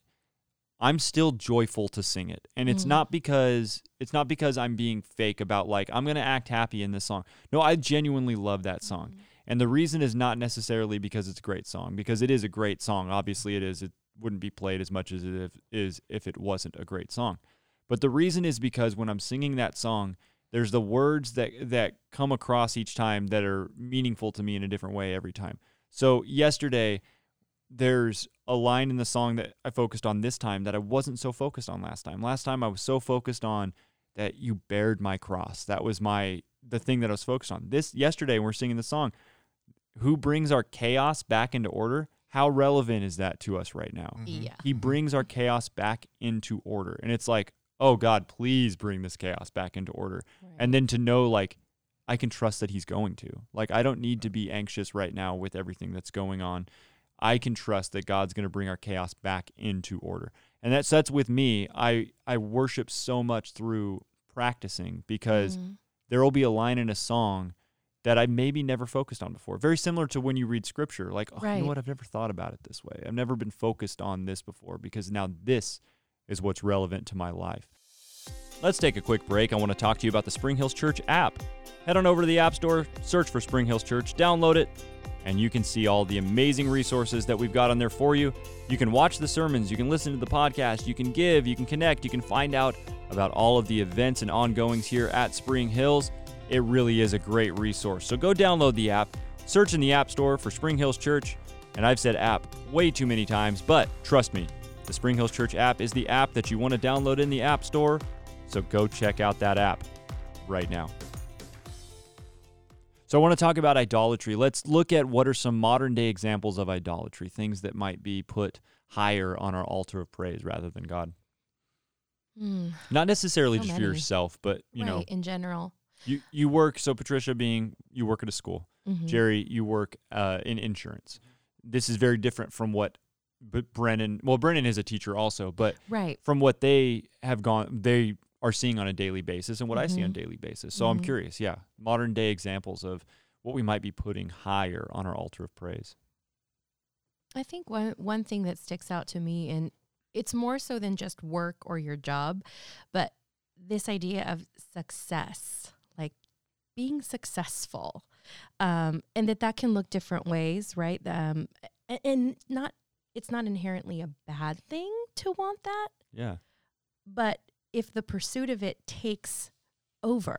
I'm still joyful to sing it. And it's Mm. not because it's not because I'm being fake about like I'm going to act happy in this song. No, I genuinely love that song. And the reason is not necessarily because it's a great song because it is a great song. Obviously it is. It wouldn't be played as much as it is if it wasn't a great song. But the reason is because when I'm singing that song, there's the words that that come across each time that are meaningful to me in a different way every time. So yesterday there's a line in the song that I focused on this time that I wasn't so focused on last time. Last time I was so focused on that you bared my cross. That was my the thing that I was focused on. This yesterday when we're singing the song, who brings our chaos back into order? How relevant is that to us right now? Mhm. Yeah. He brings our chaos back into order. And it's like, "Oh God, please bring this chaos back into order." And then to know like I can trust that he's going to. Like I don't need to be anxious right now with everything that's going on. I can trust that God's going to bring our chaos back into order. And that's that's with me. I I worship so much through practicing because Mhm. there will be a line in a song that I maybe never focused on before. Very similar to when you read scripture, like, oh, you know what? I've never thought about it this way. I've never been focused on this before because now this is what's relevant to my life. Let's take a quick break. I want to talk to you about the Spring Hills Church app. Head on over to the App Store, search for Spring Hills Church, download it, and you can see all the amazing resources that we've got on there for you. You can watch the sermons, you can listen to the podcast, you can give, you can connect, you can find out about all of the events and ongoings here at Spring Hills. It really is a great resource. So go download the app, search in the App Store for Spring Hills Church, and I've said app way too many times, but trust me, the Spring Hills Church app is the app that you want to download in the App Store. So go check out that app right now. So I want to talk about idolatry. Let's look at what are some modern day examples of idolatry, things that might be put higher on our altar of praise rather than God. Mm, Not necessarily So just for yourself, but you right, know, in general. you you work. So Patricia, being you work at a school, Mhm. Jerry, you work uh, in insurance. This is very different from what, but Brennan. Well, Brennan is a teacher also, but Right. from what they have gone, they are seeing on a daily basis, and what I see on a Mhm. daily basis. So I'm Mhm. curious, yeah, modern day examples of what we might be putting higher on our altar of praise. I think one one thing that sticks out to me, and it's more so than just work or your job, but this idea of success, like being successful, um, and that that can look different ways, right? Um, a- and not it's not inherently a bad thing to want that, Yeah, but if the pursuit of it takes over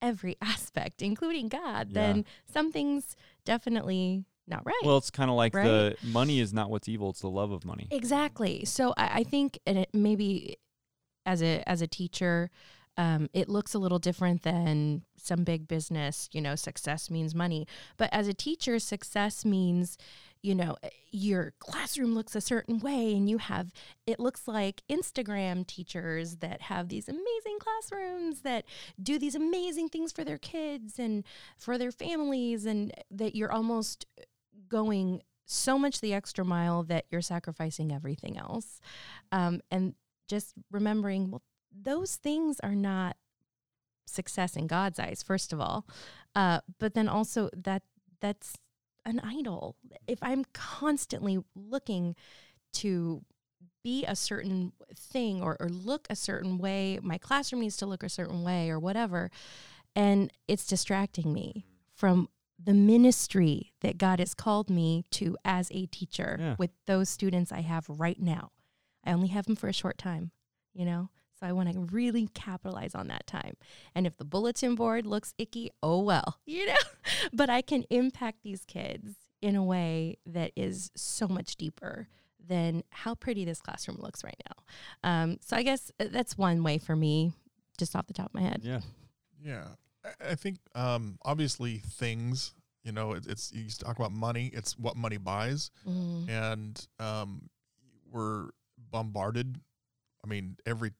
every <laughs> aspect, including God, Yeah. then something's definitely not right. well, it's kind of like Right? the money is not what's evil; it's the love of money. Exactly. So I, I think, and it maybe as a as a teacher, um, it looks a little different than some big business. You know, success means money, but as a teacher, success means, you know, your classroom looks a certain way, and you have it looks like Instagram teachers that have these amazing classrooms that do these amazing things for their kids and for their families, and that you're almost going so much the extra mile that you're sacrificing everything else. Um, and just remembering, well, those things are not success in God's eyes, first of all. Uh, but then also that that's an idol. If I'm constantly looking to be a certain thing or, or look a certain way, my classroom needs to look a certain way or whatever, and it's distracting me from the ministry that God has called me to as a teacher Yeah. with those students I have right now. I only have them for a short time, you know? So I want to really capitalize on that time. And if the bulletin board looks icky, oh well, you know? <laughs> but I can impact these kids in a way that is so much deeper than how pretty this classroom looks right now. Um, so I guess uh, that's one way for me, just off the top of my head. Yeah, Yeah, I- I think um, obviously things. You know, it, it's you talk about money. It's what money buys, Mm. and um, we're bombarded. I mean, every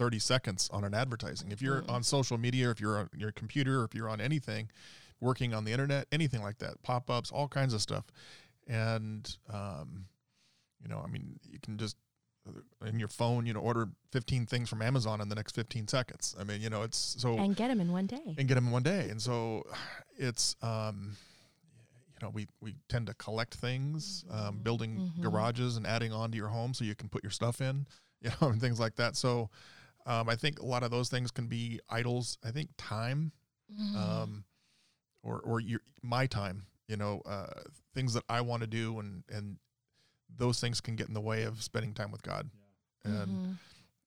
thirty seconds on an advertising. If you're Mm. on social media, or if you're on your computer, or if you're on anything, working on the internet, anything like that, pop ups, all kinds of stuff, and um, you know, I mean, you can just uh, in your phone, you know, order 15 things from Amazon in the next 15 seconds. I mean, you know, it's so And get them in one day. and get them in one day. And so it's, um, you know, we, we tend to collect things, um, building Mhm. garages and adding on to your home so you can put your stuff in, <laughs> you know, and things like that. So um, I think a lot of those things can be idols. I think time, Mm. um, or, or your, my time, you know, uh, things that I want to do and, and those things can get in the way of spending time with God. And, Mhm.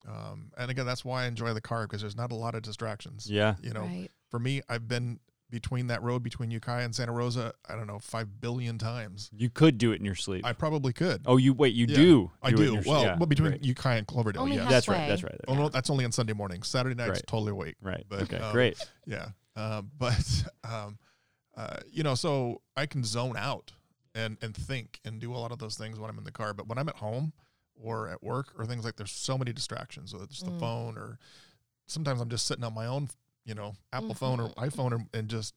um, and again, that's why I enjoy the car because there's not a lot of distractions. yeah. You know, right. for me, I've been between that road between Ukiah and Santa Rosa, I don't know, five billion times. You could do it in your sleep. I probably could. oh, you wait. You Yeah, do. I it do. your well, yeah, but between right. Ukiah and Cloverdale, Only yes. That's right. That's right. Oh, no, that's only on Sunday mornings. Saturday nights, Right. totally awake. Right. But, okay. um, great. Yeah. Um, <laughs> but, um, uh, you know, so I can zone out and, and think and do a lot of those things when I'm in the car. But when I'm at home or at work or things like there's so many distractions, whether it's the Mm. phone or sometimes I'm just sitting on my own, you know, Apple phone or iPhone and, and just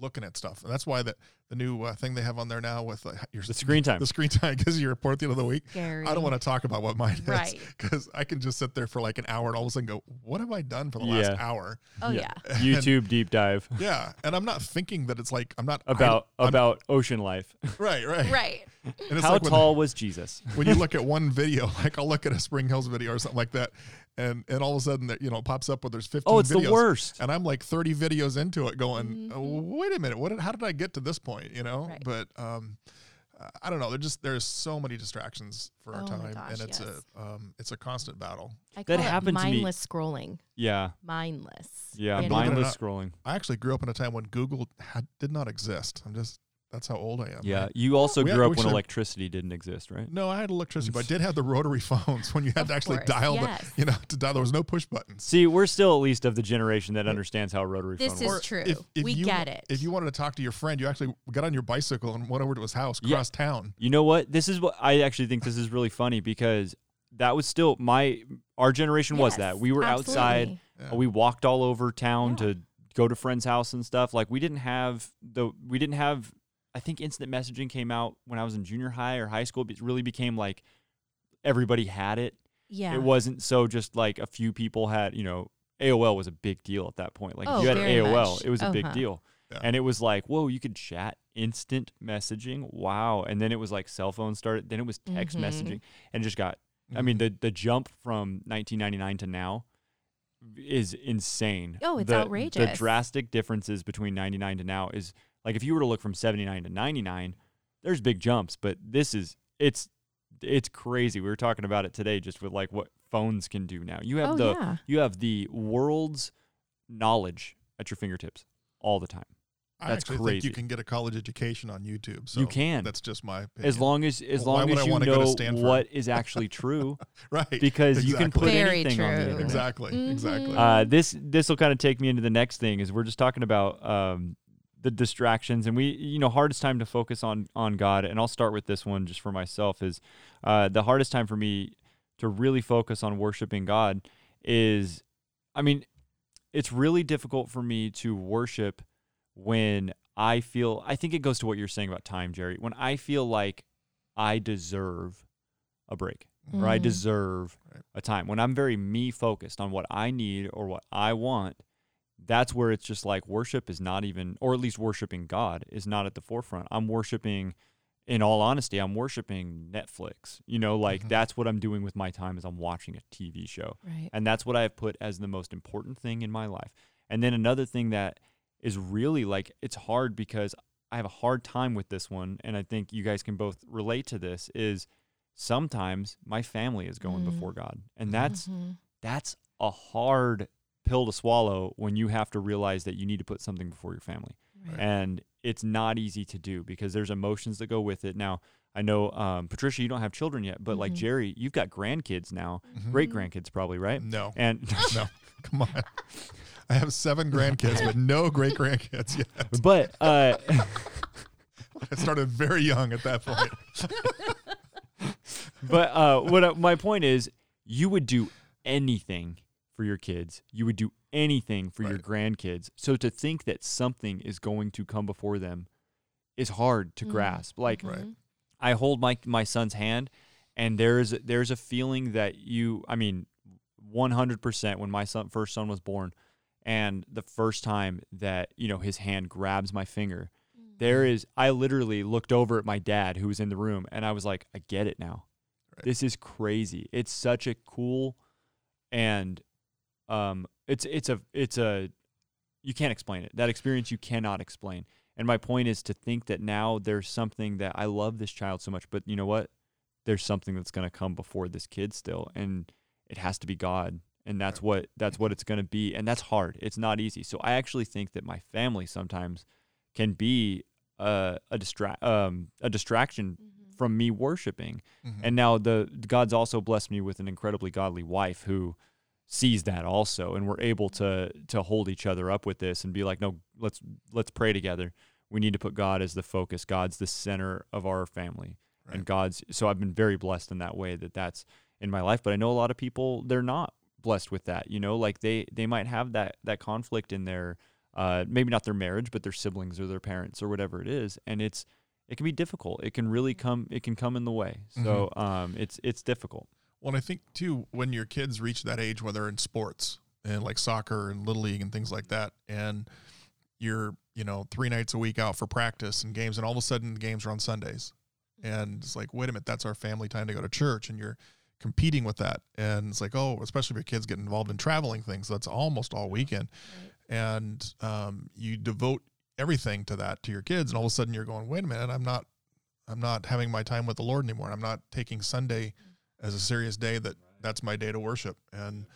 looking at stuff. And that's why the, the new uh, thing they have on there now with uh, your The screen time. the screen time <laughs> gives you a report at the end of the week. Scary. I don't want to talk about what mine is Right. <laughs> because I can just sit there for like an hour and all of a sudden go, "What have I done for the last hour?" Oh Yeah. yeah. <laughs> YouTube deep dive Yeah, and I'm not thinking that it's like I'm not about don't- I'm- about ocean life. right, right, Right. And it's How like when- tall was Jesus? when you look at one video, like I'll look at a Spring Hills video or something like that, and and all of a sudden that you know it pops up where there's 15 Oh, it's videos, the worst. and I'm like 30 videos into it, going, Mhm. oh, wait a minute, what? Did, how did I get to this point? You know, Right. but um, I don't know. There's just there's so many distractions for our Oh time, gosh, and it's yes. a um, it's a constant battle. I That call it happened to me- mindless scrolling. Yeah. Mindless. Yeah. you know? believe it or Mindless not- scrolling. I actually grew up in a time when Google had, did not exist. I'm just that's how old I am. Yeah. right? You also We had- grew up when should- electricity didn't exist, right? No, I had electricity, but I did have the rotary <laughs> phones when you had Of to actually course, dial yes. the, you know, to dial. There was no push buttons. See, we're still at least of the generation that understands how a rotary This phone is true. If, if we you, get it. If you wanted to talk to your friend, you actually got on your bicycle and went over to his house Yeah. across town. You know what? This is what I actually think this is really funny because that was still my our generation was that we were outside. Yeah. we walked all over town Yeah. to go to friends house and stuff like we didn't have the we didn't have i think instant messaging came out when i was in junior high or high school it really became like everybody had it Yeah. it wasn't so just like a few people had you know aol was a big deal at that point like if Oh, you had aol much. it was a big Uh-huh. deal Yeah. and it was like whoa you could chat instant messaging wow and then it was like cell phones started then it was text Mhm. messaging and just got I Mhm. mean, the the jump from 1999 to now is insane. Oh, it's the, The drastic differences between 99 to now is like if you were to look from 79 to 99, there's big jumps, but this is it's it's crazy. We were talking about it today just with like what phones can do now. You have oh the yeah. you have the world's knowledge at your fingertips all the time. I that's actually think crazy. you can get a college education on YouTube. So You can. That's just my opinion. As long as as Well, long as you wanna go know what is <laughs> actually true <laughs> right. because you can put Very anything on the internet. exactly. Exactly. Mhm. Uh, this this will kind of take me into the next thing is we're just talking about um, the distractions and we you know hardest time to focus on on God and I'll start with this one just for myself is uh, the hardest time for me to really focus on worshiping God is I mean it's really difficult for me to worship when I feel I think it goes to what you're saying about time Jerry when I feel like I deserve a break or I Mhm. deserve Right. a time. When I'm very me focused on what I need or what I want, that's where it's just like worship is not even, or at least worshiping God is not at the forefront. I'm worshiping, in all honesty, I'm worshiping Netflix. You know, like Mhm. that's what I'm doing with my time is I'm watching a TV show. Right. And that's what I have put as the most important thing in my life. And then another thing that is really like it's hard because I have a hard time with this one and I think you guys can both relate to this is sometimes my family is going Mm. before God. And that's Mhm. that's a hard pill to swallow when you have to realize that you need to put something before your family. Right. And it's not easy to do because there's emotions that go with it. Now, I know um, Patricia, you don't have children yet, but like Mhm. Jerry, you've got grandkids now, Mhm. great grandkids probably, right? No. And <laughs> no. Come on. <laughs> I have seven grandkids, but no great grandkids yet. but uh, <laughs> I started very young at that point. but uh, what my point is, you would do anything for your kids. You would do anything for your grandkids. So to think that something is going to come before them is hard to Mm. grasp. Like Right. Mhm. I hold my my son's hand, and there's there's a feeling that you, I mean, 100% when my son first son was born, and the first time that you know his hand grabs my finger, there is I literally looked over at my dad who was in the room, and I was like, I get it now. Right. This is crazy. It's such a cool, and um, it's it's a it's a you can't explain it. That experience you cannot explain. And my point is to think that now there's something that I love this child so much, but you know what? There's something that's going to come before this kid still, and it has to be God, and that's what that's what it's going to be, and that's hard. It's not easy. So I actually think that my family sometimes can be a a distra- um, a distraction Mhm. from me worshiping. Mhm. And now the God's also blessed me with an incredibly godly wife who sees that also and we're able to to hold each other up with this and be like no let's let's pray together. We need to put God as the focus. God's the center of our family. Right. And God's so I've been very blessed in that way that that's in my life, but I know a lot of people they're not blessed with that, you know, like they they might have that that conflict in their uh maybe not their marriage, but their siblings or their parents or whatever it is and it's it can be difficult. It can really come it can come in the way. So um it's it's difficult. Well, I think too, when your kids reach that age, where they're in sports and like soccer and little league and things like that, and you're, you know, three nights a week out for practice and games, and all of a sudden the games are on Sundays. And it's like, wait a minute, that's our family time to go to church. And you're competing with that. And it's like, oh, especially if your kids get involved in traveling things, that's almost all weekend. And um, you devote everything to that to your kids. And all of a sudden you're going, wait a minute, I'm not, I'm not having my time with the Lord anymore. I'm not taking Sunday as a serious day that that's my day to worship. And,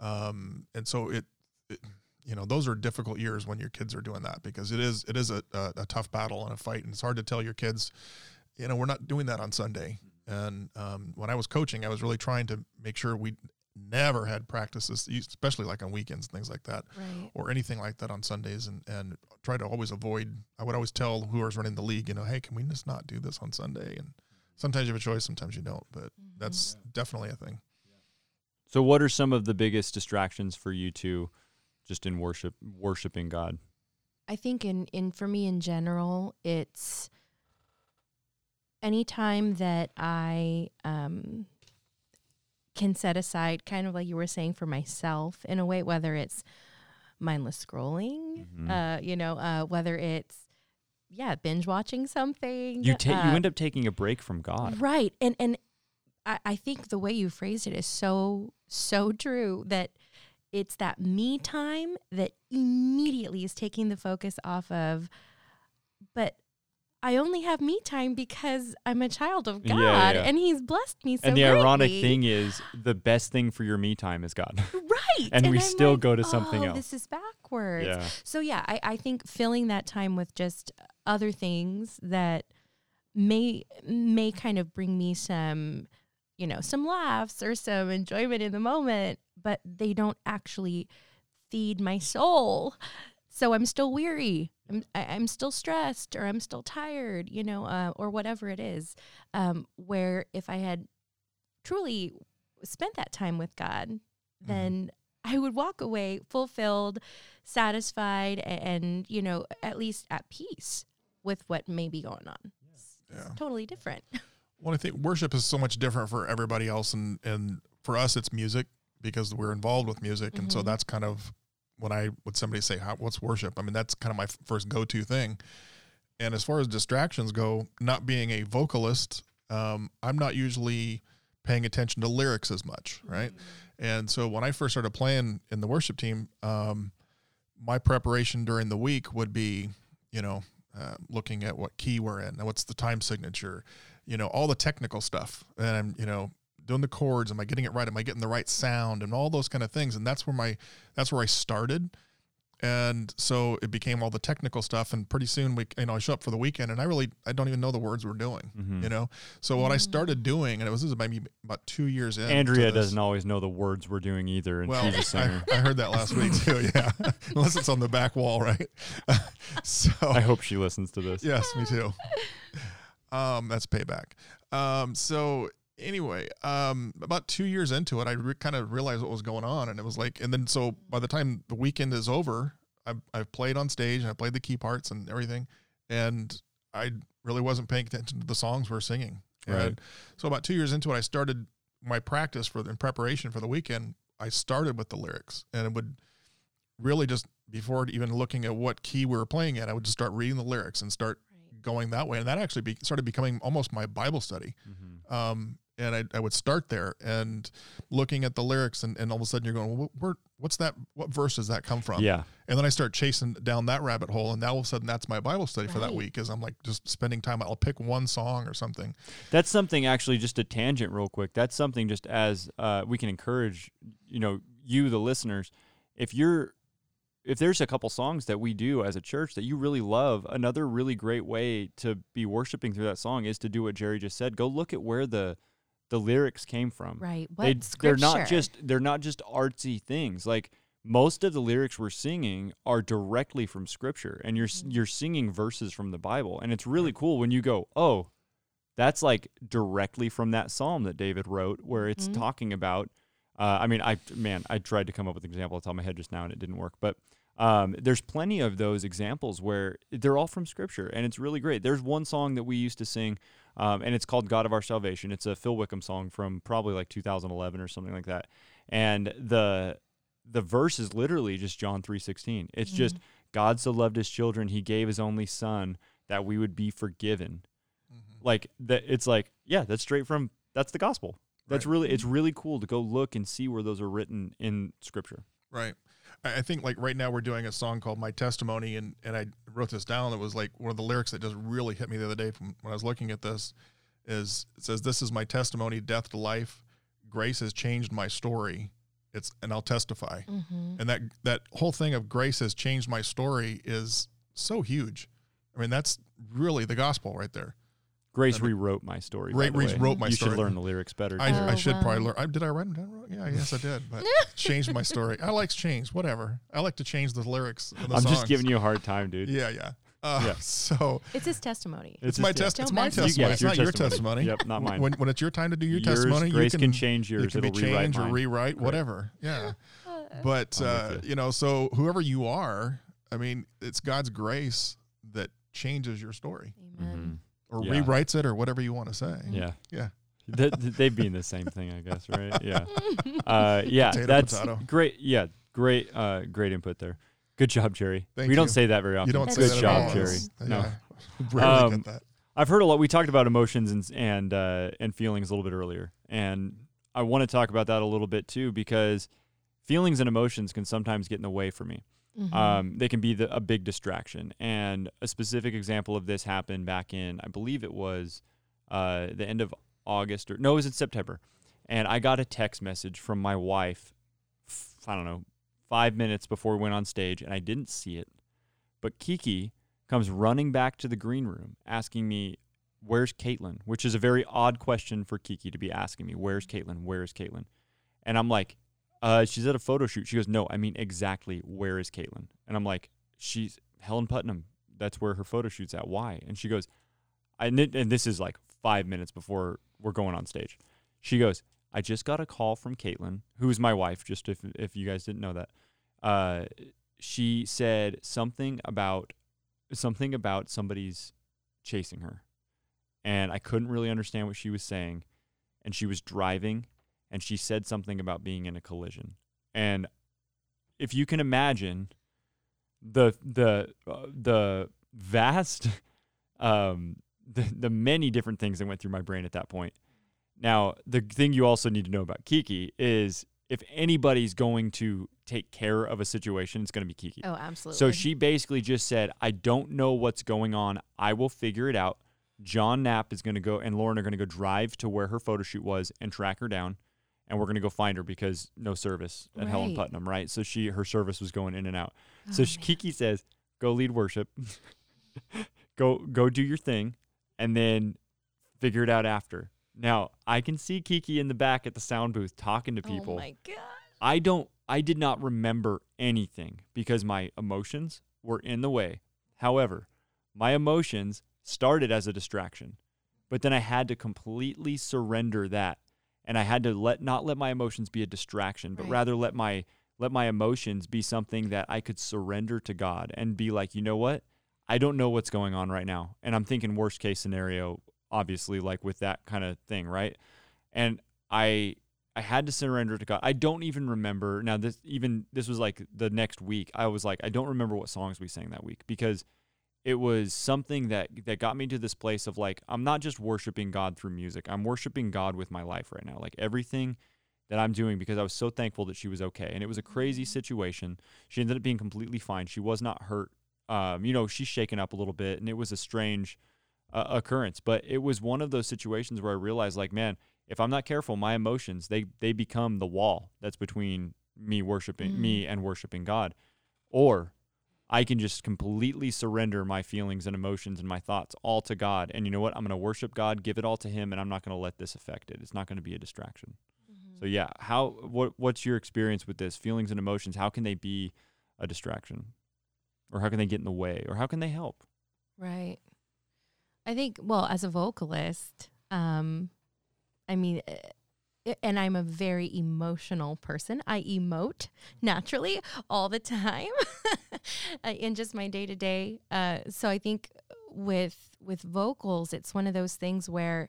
um, and so it, it you know, those are difficult years when your kids are doing that because it is, it is a, a, a tough battle and a fight. And it's hard to tell your kids, you know, we're not doing that on Sunday. And um, when I was coaching, I was really trying to make sure we never had practices, especially like on weekends and things like that, Right. or anything like that on Sundays, and and try to always avoid. I would always tell who was running the league, you know, hey, can we just not do this on Sunday? And sometimes you have a choice, sometimes you don't. But that's Mm-hmm. definitely a thing. So, what are some of the biggest distractions for you two, just in worship, worshiping God? I think in in for me in general, it's anytime that I um can set aside kind of like you were saying for myself in a way, whether it's mindless scrolling, Mhm. uh, you know, uh, whether it's yeah, binge watching something. You ta- you uh, end up taking a break from God. Right. And and I, I think the way you phrased it is so so true that it's that me time that immediately is taking the focus off of but I only have me time because I'm a child of Yeah, God yeah. and he's blessed me so and the ironic thing is, the best thing for your me time is God. <laughs> right and we I'm still like, go to something "Oh, else." this is backwards yeah. so yeah, I, I think filling that time with just other things that may may kind of bring me some, you know, some laughs or some enjoyment in the moment, but they don't actually feed my soul. So I'm still weary. I'm I'm still stressed, or I'm still tired, you know, uh, or whatever it is. Um, where if I had truly spent that time with God, then I would walk away fulfilled, satisfied, a- and, you know, at least at peace with what may be going on. It's Yeah. totally different. Well, I think worship is so much different for everybody else, and and for us, it's music because we're involved with music, and so Mhm. that's kind of when I would somebody say, How, "What's worship?" I mean, that's kind of my first go-to thing. And as far as distractions go, not being a vocalist, um, I'm not usually paying attention to lyrics as much, right? And so when I first started playing in the worship team, um, my preparation during the week would be, you know, uh, looking at what key we're in, what's the time signature, you know, all the technical stuff, and I'm, you know, doing the chords. Am I getting it right? Am I getting the right sound? And all those kind of things. And that's where my, that's where I started. And so it became all the technical stuff. And pretty soon we, you know, I show up for the weekend and I really, I don't even know the words we're doing, Mhm. you know? So what I started doing, and it was, this is maybe about two years in. Andrea doesn't always know the words we're doing either, and Well, she's a singer. I, I heard that last week too. Yeah, <laughs> unless it's on the back wall, right? <laughs> so I hope she listens to this. yes, me too. Um, that's payback. Um, so anyway, um, about two years into it, I re- kind of realized what was going on, and it was like, and then so by the time the weekend is over, I've I've played on stage and I played the key parts and everything, and I really wasn't paying attention to the songs we are singing. Right. And so about two years into it, I started my practice for the, in preparation for the weekend. I started with the lyrics, and it would really just before even looking at what key we were playing at, I would just start reading the lyrics and start going that way, and that actually be, started becoming almost my Bible study. Mhm. Um, and I, I would start there and looking at the lyrics, and, and all of a sudden you're going, well, where, what's that? What verse does that come from? Yeah. And then I start chasing down that rabbit hole, and now all of a sudden that's my Bible study for that week. Is I'm like just spending time. I'll pick one song or something. That's something actually just a tangent real quick. That's something just as uh, we can encourage, you know, you the listeners, if you're if there's a couple songs that we do as a church that you really love, another really great way to be worshiping through that song is to do what Jerry just said. Go look at where the the lyrics came from. Right. What They they're not just they're not just artsy things. Like most of the lyrics we're singing are directly from scripture and you're s Mhm. you're singing verses from the Bible and it's really cool when you go, "Oh, that's like directly from that psalm that David wrote where it's Mhm. talking about uh, I mean, I man, I tried to come up with an example off the top of my head just now and it didn't work, but um, there's plenty of those examples where they're all from scripture and it's really great. There's one song that we used to sing um, and it's called God of Our Salvation. It's a Phil Wickham song from probably like 2011 or something like that. And the the verse is literally just John 3:16. It's just God so loved his children, he gave his only son that we would be forgiven. Like that it's like, yeah, that's straight from that's the gospel. That's Right. really it's really cool to go look and see where those are written in scripture. Right. I think like right now we're doing a song called My Testimony and, and I wrote this down. It was like one of the lyrics that just really hit me the other day from when I was looking at this is it says, This is my testimony, death to life. Grace has changed my story. It's and I'll testify. Mhm. And that that whole thing of grace has changed my story is so huge. I mean, that's really the gospel right there. Grace I mean, rewrote my story. Gra- by the Grace rewrote wrote my you story. should learn the lyrics better. I, too. I Oh, should probably learn. I, did I write them down wrong? Yeah, I guess I did. But <laughs> changed my story. I like change. Whatever. I like to change the lyrics. Of the I'm just giving you a hard time, dude. Yeah, yeah. Uh, Yeah. So It's his testimony. it's, It's my just- yeah. test. It's Don't my mess You- with testimony. yeah, It's your not your testimony. testimony. Yep, not mine. When, when it's your time to do your Yours, testimony, grace you can can, change yours. It can be It'll rewrite changed or mine. rewrite, Great. whatever. Yeah. <laughs> But uh, you. you know, so whoever you are, I mean, it's God's grace that changes your story Amen. Or Yeah. rewrites it or whatever you want to say. Yeah. Yeah. Th- th- they being the same thing, I guess, right? <laughs> Yeah. Uh, yeah, Potato, that's potato. great. Yeah, great, uh, great input there. Good job, Jerry. Thank we don't say that very often. You don't That's say Good that job. Jerry. No, yeah. <laughs> Rarely Um, get that. I've heard a lot. We talked about emotions and and uh, and feelings a little bit earlier, and I want to talk about that a little bit too because feelings and emotions can sometimes get in the way for me. Mhm. Um, they can be the, a big distraction. And a specific example of this happened back in, I believe it was uh, the end of August or no, it was in September. And I got a text message from my wife, f- I don't know, five minutes before we went on stage, and I didn't see it. But Kiki comes running back to the green room asking me, Where's Caitlin? Which is a very odd question for Kiki to be asking me, Where's Caitlin? Where's Caitlin? And I'm like, uh, she's at a photo shoot. She goes, no, I mean exactly where is Caitlin? And I'm like, she's Helen Putnam. That's where her photo shoot's at. Why? And she goes, I and and this is like five minutes before we're going on stage. She goes, I just got a call from Caitlin, who's my wife. Just if if you guys didn't know that, uh, she said something about something about somebody's chasing her, and I couldn't really understand what she was saying, and she was driving and she said something about being in a collision. And if you can imagine the the uh, the vast <laughs> um the, the many different things that went through my brain at that point. Now, the thing you also need to know about Kiki is if anybody's going to take care of a situation, it's going to be Kiki. oh, absolutely. So she basically just said, I don't know what's going on. I will figure it out. John Knapp is going to go, and Lauren are going to go drive to where her photo shoot was and track her down. And we're going to go find her because no service at Helen Putnam, right? So she, her service was going in and out. so Oh, she. Kiki says, go lead worship, <laughs> go, go do your thing, and then figure it out after. Now, I can see Kiki in the back at the sound booth talking to people. Oh my god. I don't I did not remember anything because my emotions were in the way. However, my emotions started as a distraction. But then I had to completely surrender that and I had to let not let my emotions be a distraction, but Right. rather let my let my emotions be something that I could surrender to God and be like, "You know what? I don't know what's going on right now." And I'm thinking worst case scenario obviously like with that kind of thing, right? And I I had to surrender to God. I don't even remember now. This even this was like the next week. I was like, I don't remember what songs we sang that week because it was something that that got me to this place of like I'm not just worshiping God through music. I'm worshiping God with my life right now. Like everything that I'm doing because I was so thankful that she was okay. And it was a crazy situation. She ended up being completely fine. She was not hurt. Um, you know, she's shaken up a little bit, and it was a strange uh, occurrence. But it was one of those situations where I realized, like, man, if I'm not careful, my emotions they they become the wall that's between me worshiping Mm. me and worshiping God, or I can just completely surrender my feelings and emotions and my thoughts all to God. And you know what? I'm going to worship God, give it all to Him, and I'm not going to let this affect it. It's not going to be a distraction. Mm-hmm. So yeah, how what what's your experience with this? Feelings and emotions, how can they be a distraction? Or how can they get in the way? Or how can they help? Right. I think, well, as a vocalist, um, I mean, eh, and I'm a very emotional person. I emote naturally all the time <laughs> <laughs> in just my day to day. So I think with with vocals, it's one of those things where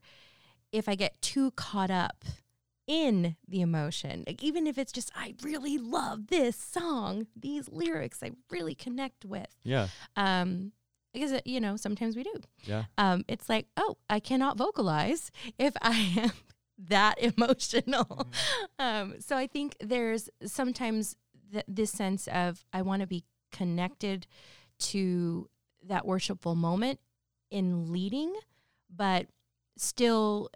if I get too caught up in the emotion, like even if it's just I really love this song, these lyrics I really connect with. Yeah. Um, because uh, you know sometimes we do. Yeah. Um, it's like oh I cannot vocalize if I am <laughs> that emotional. <laughs> Um, so I think there's sometimes th- this sense of I want to be connected to that worshipful moment in leading, but still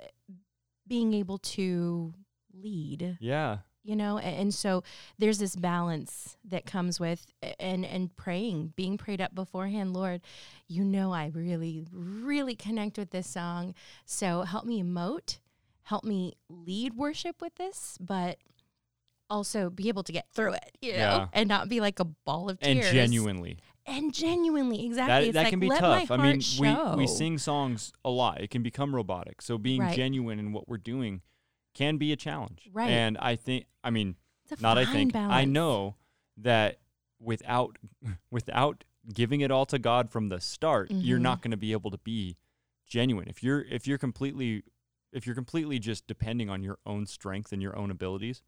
being able to lead Yeah. you know A- and so there's this balance that comes with and and praying being prayed up beforehand lord you know i really really connect with this song so help me emote help me lead worship with this but also be able to get through it you know Yeah. and not be like a ball of tears. And genuinely. and genuinely, exactly. that it's that like, can be tough. I mean, we we sing songs a lot. It can become robotic. So being Right. genuine in what we're doing can be a challenge. Right. And I think I mean, not I think I know that without <laughs> without giving it all to God from the start, you're Mhm. not going to be able to be genuine. If you're if you're completely if you're completely just depending on your own strength and your own abilities,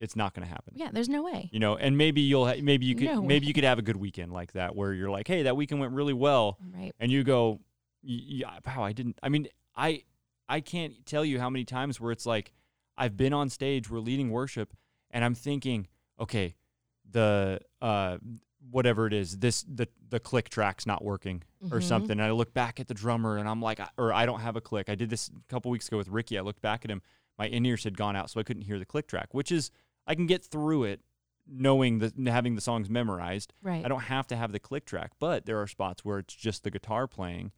it's not going to happen. Yeah, there's no way. You know, and maybe you'll ha- maybe you could No maybe way. you could have a good weekend like that where you're like, "Hey, that weekend went really well." Right. and you go, yeah, wow, I didn't. I mean, I I can't tell you how many times where it's like I've been on stage, we're leading worship, and I'm thinking, okay, the uh whatever it is, this the the click track's not working or Mhm. something. And I look back at the drummer and I'm like, or I don't have a click. I did this a couple weeks ago with Ricky. I looked back at him, my in ears had gone out, so I couldn't hear the click track, which is I can get through it knowing the having the songs memorized. Right. I don't have to have the click track, but there are spots where it's just the guitar playing.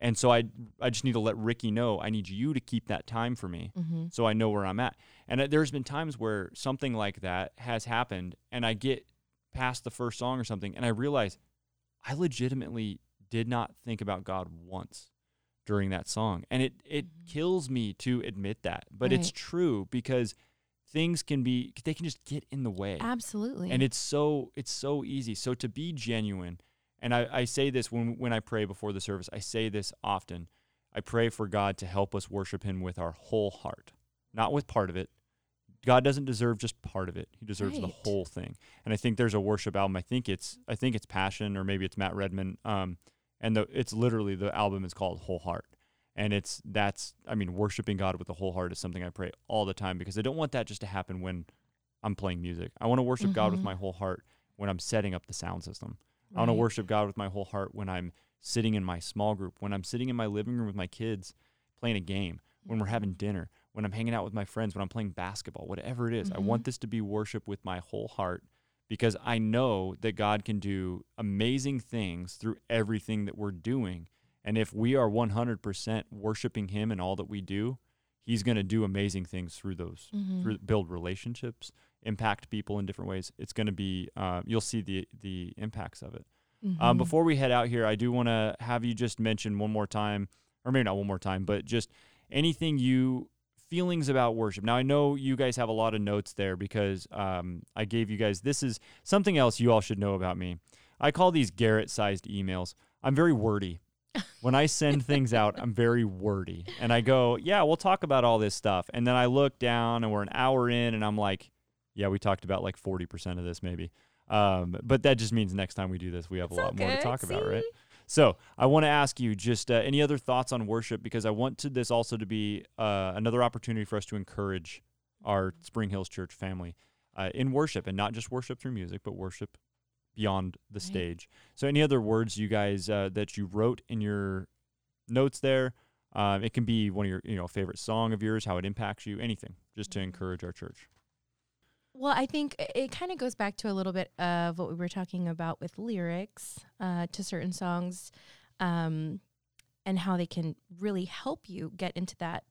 And so I I just need to let Ricky know I need you to keep that time for me mm-hmm. so I know where I'm at. And uh, there's been times where something like that has happened and I get past the first song or something and I realize I legitimately did not think about God once during that song. And it it Mhm. kills me to admit that, but it's true because things can be they can just get in the way. Absolutely. and it's so it's so easy. So to be genuine and I, I say this when when i pray before the service i say this often. I pray for god to help us worship him with our whole heart not with part of it. God doesn't deserve just part of it. He deserves the whole thing. And i think there's a worship album. I think it's i think it's passion or maybe it's matt redman um and the it's literally the album is called whole heart and it's that's i mean worshiping god with the whole heart is something i pray all the time because i don't want that just to happen when i'm playing music. I want to worship god with Mhm. my whole heart when i'm setting up the sound system. I want to worship god with my whole heart when i'm sitting in my small group when i'm sitting in my living room with my kids playing a game when we're having dinner when i'm hanging out with my friends when i'm playing basketball whatever it is. i want this to be worship with my whole heart because i know that god can do amazing things through everything that we're doing and if we are 100% worshiping him in all that we do, he's going to do amazing things through those, Mhm. through build relationships, impact people in different ways. It's going to be, uh, you'll see the the impacts of it. Um, Mhm. before we head out here, I do want to have you just mention one more time, or maybe not one more time, but just anything you feelings about worship. Now I know you guys have a lot of notes there because um, I gave you guys this is something else you all should know about me. I call these Garrett-sized emails. I'm very wordy. When I send things out, I'm very wordy, and I go, "Yeah, we'll talk about all this stuff," and then I look down, and we're an hour in, and I'm like, "Yeah, we talked about like 40% of this, maybe." Um, but that just means next time we do this, we have It's a lot more to talk about, right? So I want to ask you just uh, any other thoughts on worship? Because I want to this also to be uh, another opportunity for us to encourage our Spring Hills Church family uh, in worship and not just worship through music, but worship beyond the Right. stage. So any other words you guys uh, that you wrote in your notes there? Um, it can be one of your you know favorite song of yours, how it impacts you, anything, just to Mhm. encourage our church. Well, I think it kind of goes back to a little bit of what we were talking about with lyrics uh, to certain songs um, and how they can really help you get into that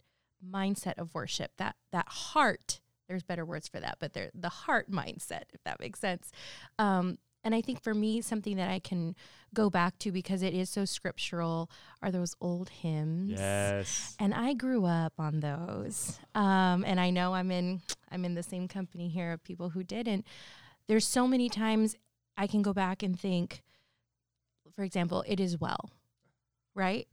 mindset of worship, that, that heart. There's better words for that, but they're the heart mindset, if that makes sense. Um, and I think for me, something that I can go back to because it is so scriptural are those old hymns. Yes. And I grew up on those. Um, and I know I'm in I'm in the same company here of people who didn't. There's so many times I can go back and think, for example, it is well. Right?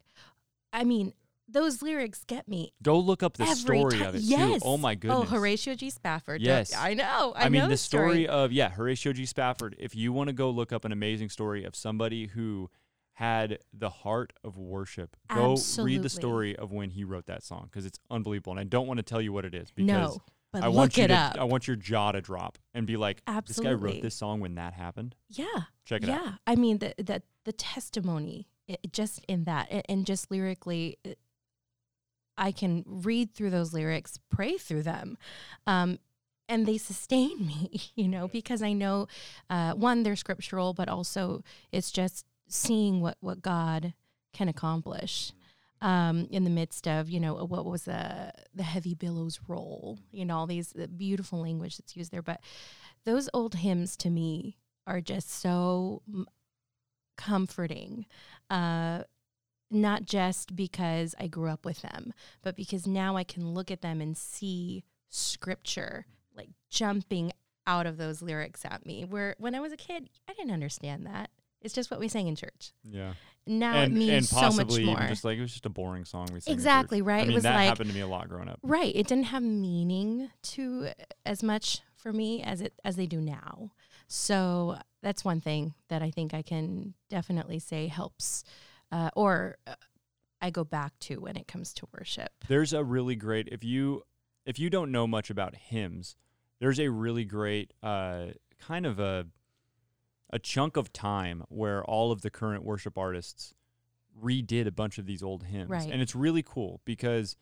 I mean, those lyrics get me Go look up the story of it yes. too. Oh my oh, goodness. Oh, Horatio G. Spafford. Yes. I know. I, I, mean, know the story, story. of yeah, Horatio G. Spafford. If you want to go look up an amazing story of somebody who had the heart of worship, go read the story of when he wrote that song because it's unbelievable. And I don't want to tell you what it is because no, but I look want you it to up. I want your jaw to drop and be like, this guy wrote this song when that happened. yeah. Check it yeah. out. Yeah, I mean, the the the testimony it, just in that, and, and just lyrically, it- I can read through those lyrics, pray through them, um, and they sustain me. <laughs> You know, because I know, uh, one, they're scriptural, but also it's just seeing what what God can accomplish. Um, in the midst of you know what was the the heavy billows roll you know all these the beautiful language that's used there but those old hymns to me are just so comforting. Uh, not just because I grew up with them, but because now I can look at them and see scripture like jumping out of those lyrics at me. Where when I was a kid, I didn't understand that. It's just what we sang in church. Yeah. Now and, it means so much even more. just like it was just a boring song we sang. Exactly, right? I It mean, was that like- happened to me a lot growing up. Right. It didn't have meaning to uh, as much for me as it as they do now. So that's one thing that I think I can definitely say helps, uh, or uh, I go back to when it comes to worship. There's a really great if you if you don't know much about hymns, there's a really great uh, kind of a a chunk of time where all of the current worship artists redid a bunch of these old hymns, Right. and it's really cool because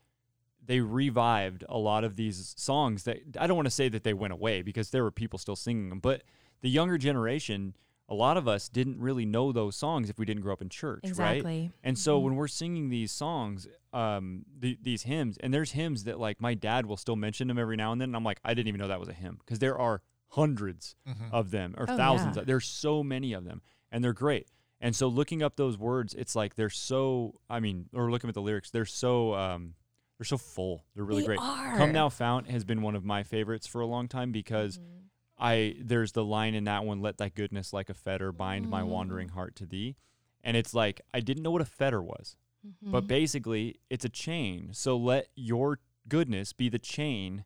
they revived a lot of these songs that I don't want to say that they went away because there were people still singing them, but the younger generation, a lot of us didn't really know those songs if we didn't grow up in church, right? And so Mhm. when we're singing these songs, um, the, these hymns, and there's hymns that like my dad will still mention them every now and then, and I'm like, I didn't even know that was a hymn because there are hundreds Mhm. of them or Oh, thousands. yeah. There's so many of them, and they're great. And so looking up those words, it's like they're so. I mean, or looking at the lyrics, they're so. Um, they're so full. They're really They great. are. Come Thou Fount has been one of my favorites for a long time because Mhm. I there's the line in that one, "Let thy goodness like a fetter bind my Mm. wandering heart to thee," and it's like I didn't know what a fetter was, but Mhm. basically it's a chain. So let your goodness be the chain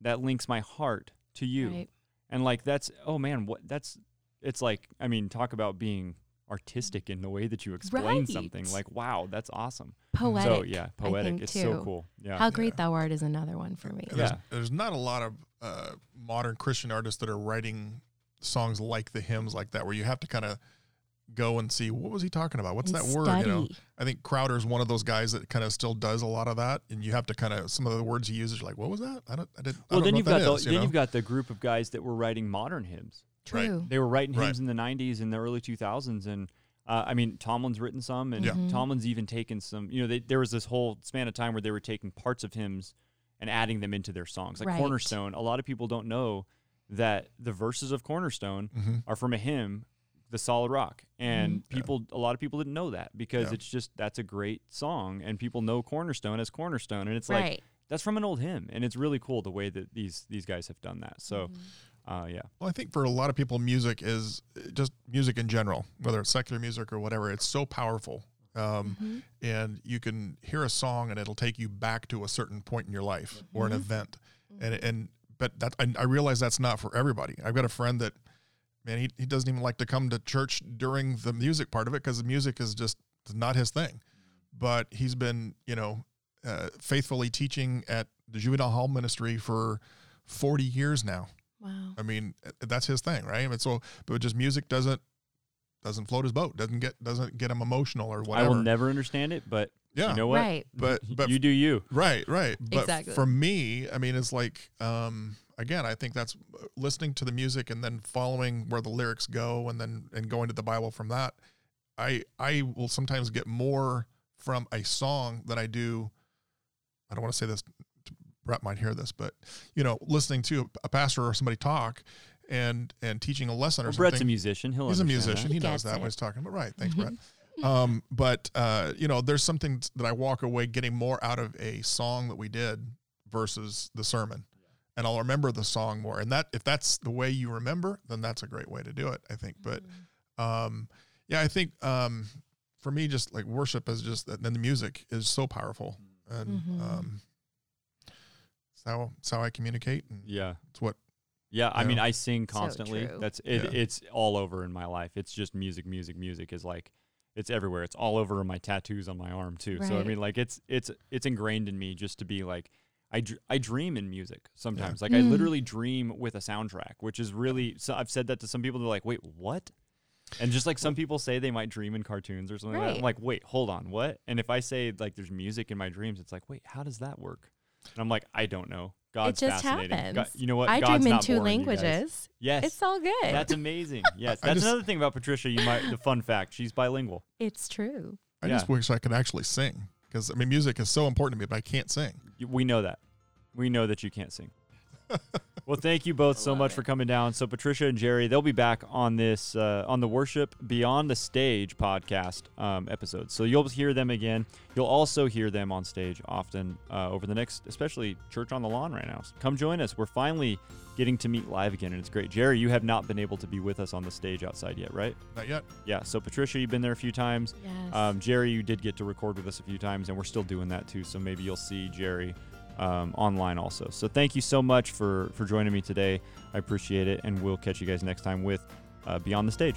that links my heart to you, Right. and like that's oh man, what that's it's like I mean talk about being artistic in the way that you explain something. Right. Like wow, that's awesome. poetic. so yeah, poetic. think, It's so cool. Yeah. How great thou art is another one for me. There's, Yeah. there's not a lot of uh, modern Christian artists that are writing songs like the hymns like that, where you have to kind of go and see what was he talking about? What's And that word? You know. I think Crowder's one of those guys that kind of still does a lot of that, and you have to kind of some of the words he uses. You're like, what was that? I don't. I didn't. I Well, don't then know you've what got that the is, you then know? you've got the group of guys that were writing modern hymns. Right. True. They were writing Right. hymns in the '90s and the early 2000s, and uh, I mean, Tomlin's written some, and Yeah. Mhm. Tomlin's even taken some. You know, they, there was this whole span of time where they were taking parts of hymns and adding them into their songs. Like Right. Cornerstone, a lot of people don't know that the verses of Cornerstone Mhm. are from a hymn, "The Solid Rock," and Yeah. people, a lot of people didn't know that because Yeah. it's just that's a great song, and people know Cornerstone as Cornerstone, and it's like that's from an old hymn, and it's really cool the way that these these guys have done that. So, Mhm. uh, yeah, Well, I think for a lot of people, music is just music in general, whether it's secular music or whatever. It's so powerful, um, Mhm. and you can hear a song and it'll take you back to a certain point in your life or an Mhm. event. And and but that I, I realize that's not for everybody. I've got a friend that, man, he he doesn't even like to come to church during the music part of it because the music is just not his thing. But he's been, you know, uh, faithfully teaching at the juvenile hall ministry for forty years now. Wow. I mean, that's his thing, right? I mean, so, but just music doesn't doesn't float his boat. Doesn't get doesn't get him emotional or whatever. I will never understand it, but yeah, you know what? Right. <laughs> But- but- you do you. right, right. But Exactly. for me, I mean, it's like um, again, I think that's uh, listening to the music and then following where the lyrics go, and then and going to the Bible from that. I I will sometimes get more from a song than I do. I don't want to say this. Brett might hear this, but you know, listening to a pastor or somebody talk and and teaching a lesson or Well, something. Brett's a musician. He'll He's a musician. that. He, He knows that it. when he's talking about right. Thanks, Brett. Um, but uh, you know, there's something that I walk away getting more out of a song that we did versus the sermon, and I'll remember the song more. And that if that's the way you remember, then that's a great way to do it. I think. But um, yeah, I think um, for me, just like worship is just then the music is so powerful, and Mhm. um, it's how it's how I communicate, and Yeah. it's what Yeah, I mean, I sing constantly. true. That's it. Yeah. It's all over in my life. It's just music, music, music is like it's everywhere. It's all over my tattoos on my arm too. So I Right. mean, like it's it's it's ingrained in me just to be like I dr- I dream in music sometimes. Like I Mm. literally dream with a soundtrack, which is really. So I've said that to some people. They're like, "Wait, what?" And just like some people say they might dream in cartoons or something like that. I'm Right. like, wait, hold on, what? And if I say like there's music in my dreams, it's like, wait, how does that work? And I'm like, I don't know. God's it just fascinating. happens. God- you know what? I God's dream in two boring, languages. Yes. It's all good. That's amazing. <laughs> Yes. That's just- another thing about Patricia. You might the fun fact, she's bilingual. it's true. I just wish I could actually sing because I mean, music is so important to me, but I can't sing. We know that. We know that you can't sing. <laughs> Well, thank you both so much it. for coming down. So Patricia and Jerry, they'll be back on this uh, on the Worship Beyond the Stage podcast um, episode. So you'll hear them again. You'll also hear them on stage often uh, over the next, especially Church on the Lawn right now. So come join us. We're finally getting to meet live again, and it's great. Jerry, you have not been able to be with us on the stage outside yet, right? Not yet. Yeah. So Patricia, you've been there a few times. Yes. Um, Jerry, you did get to record with us a few times, and we're still doing that too. So maybe you'll see Jerry um, online also. So thank you so much for for joining me today. I appreciate it, and we'll catch you guys next time with uh, Beyond the Stage.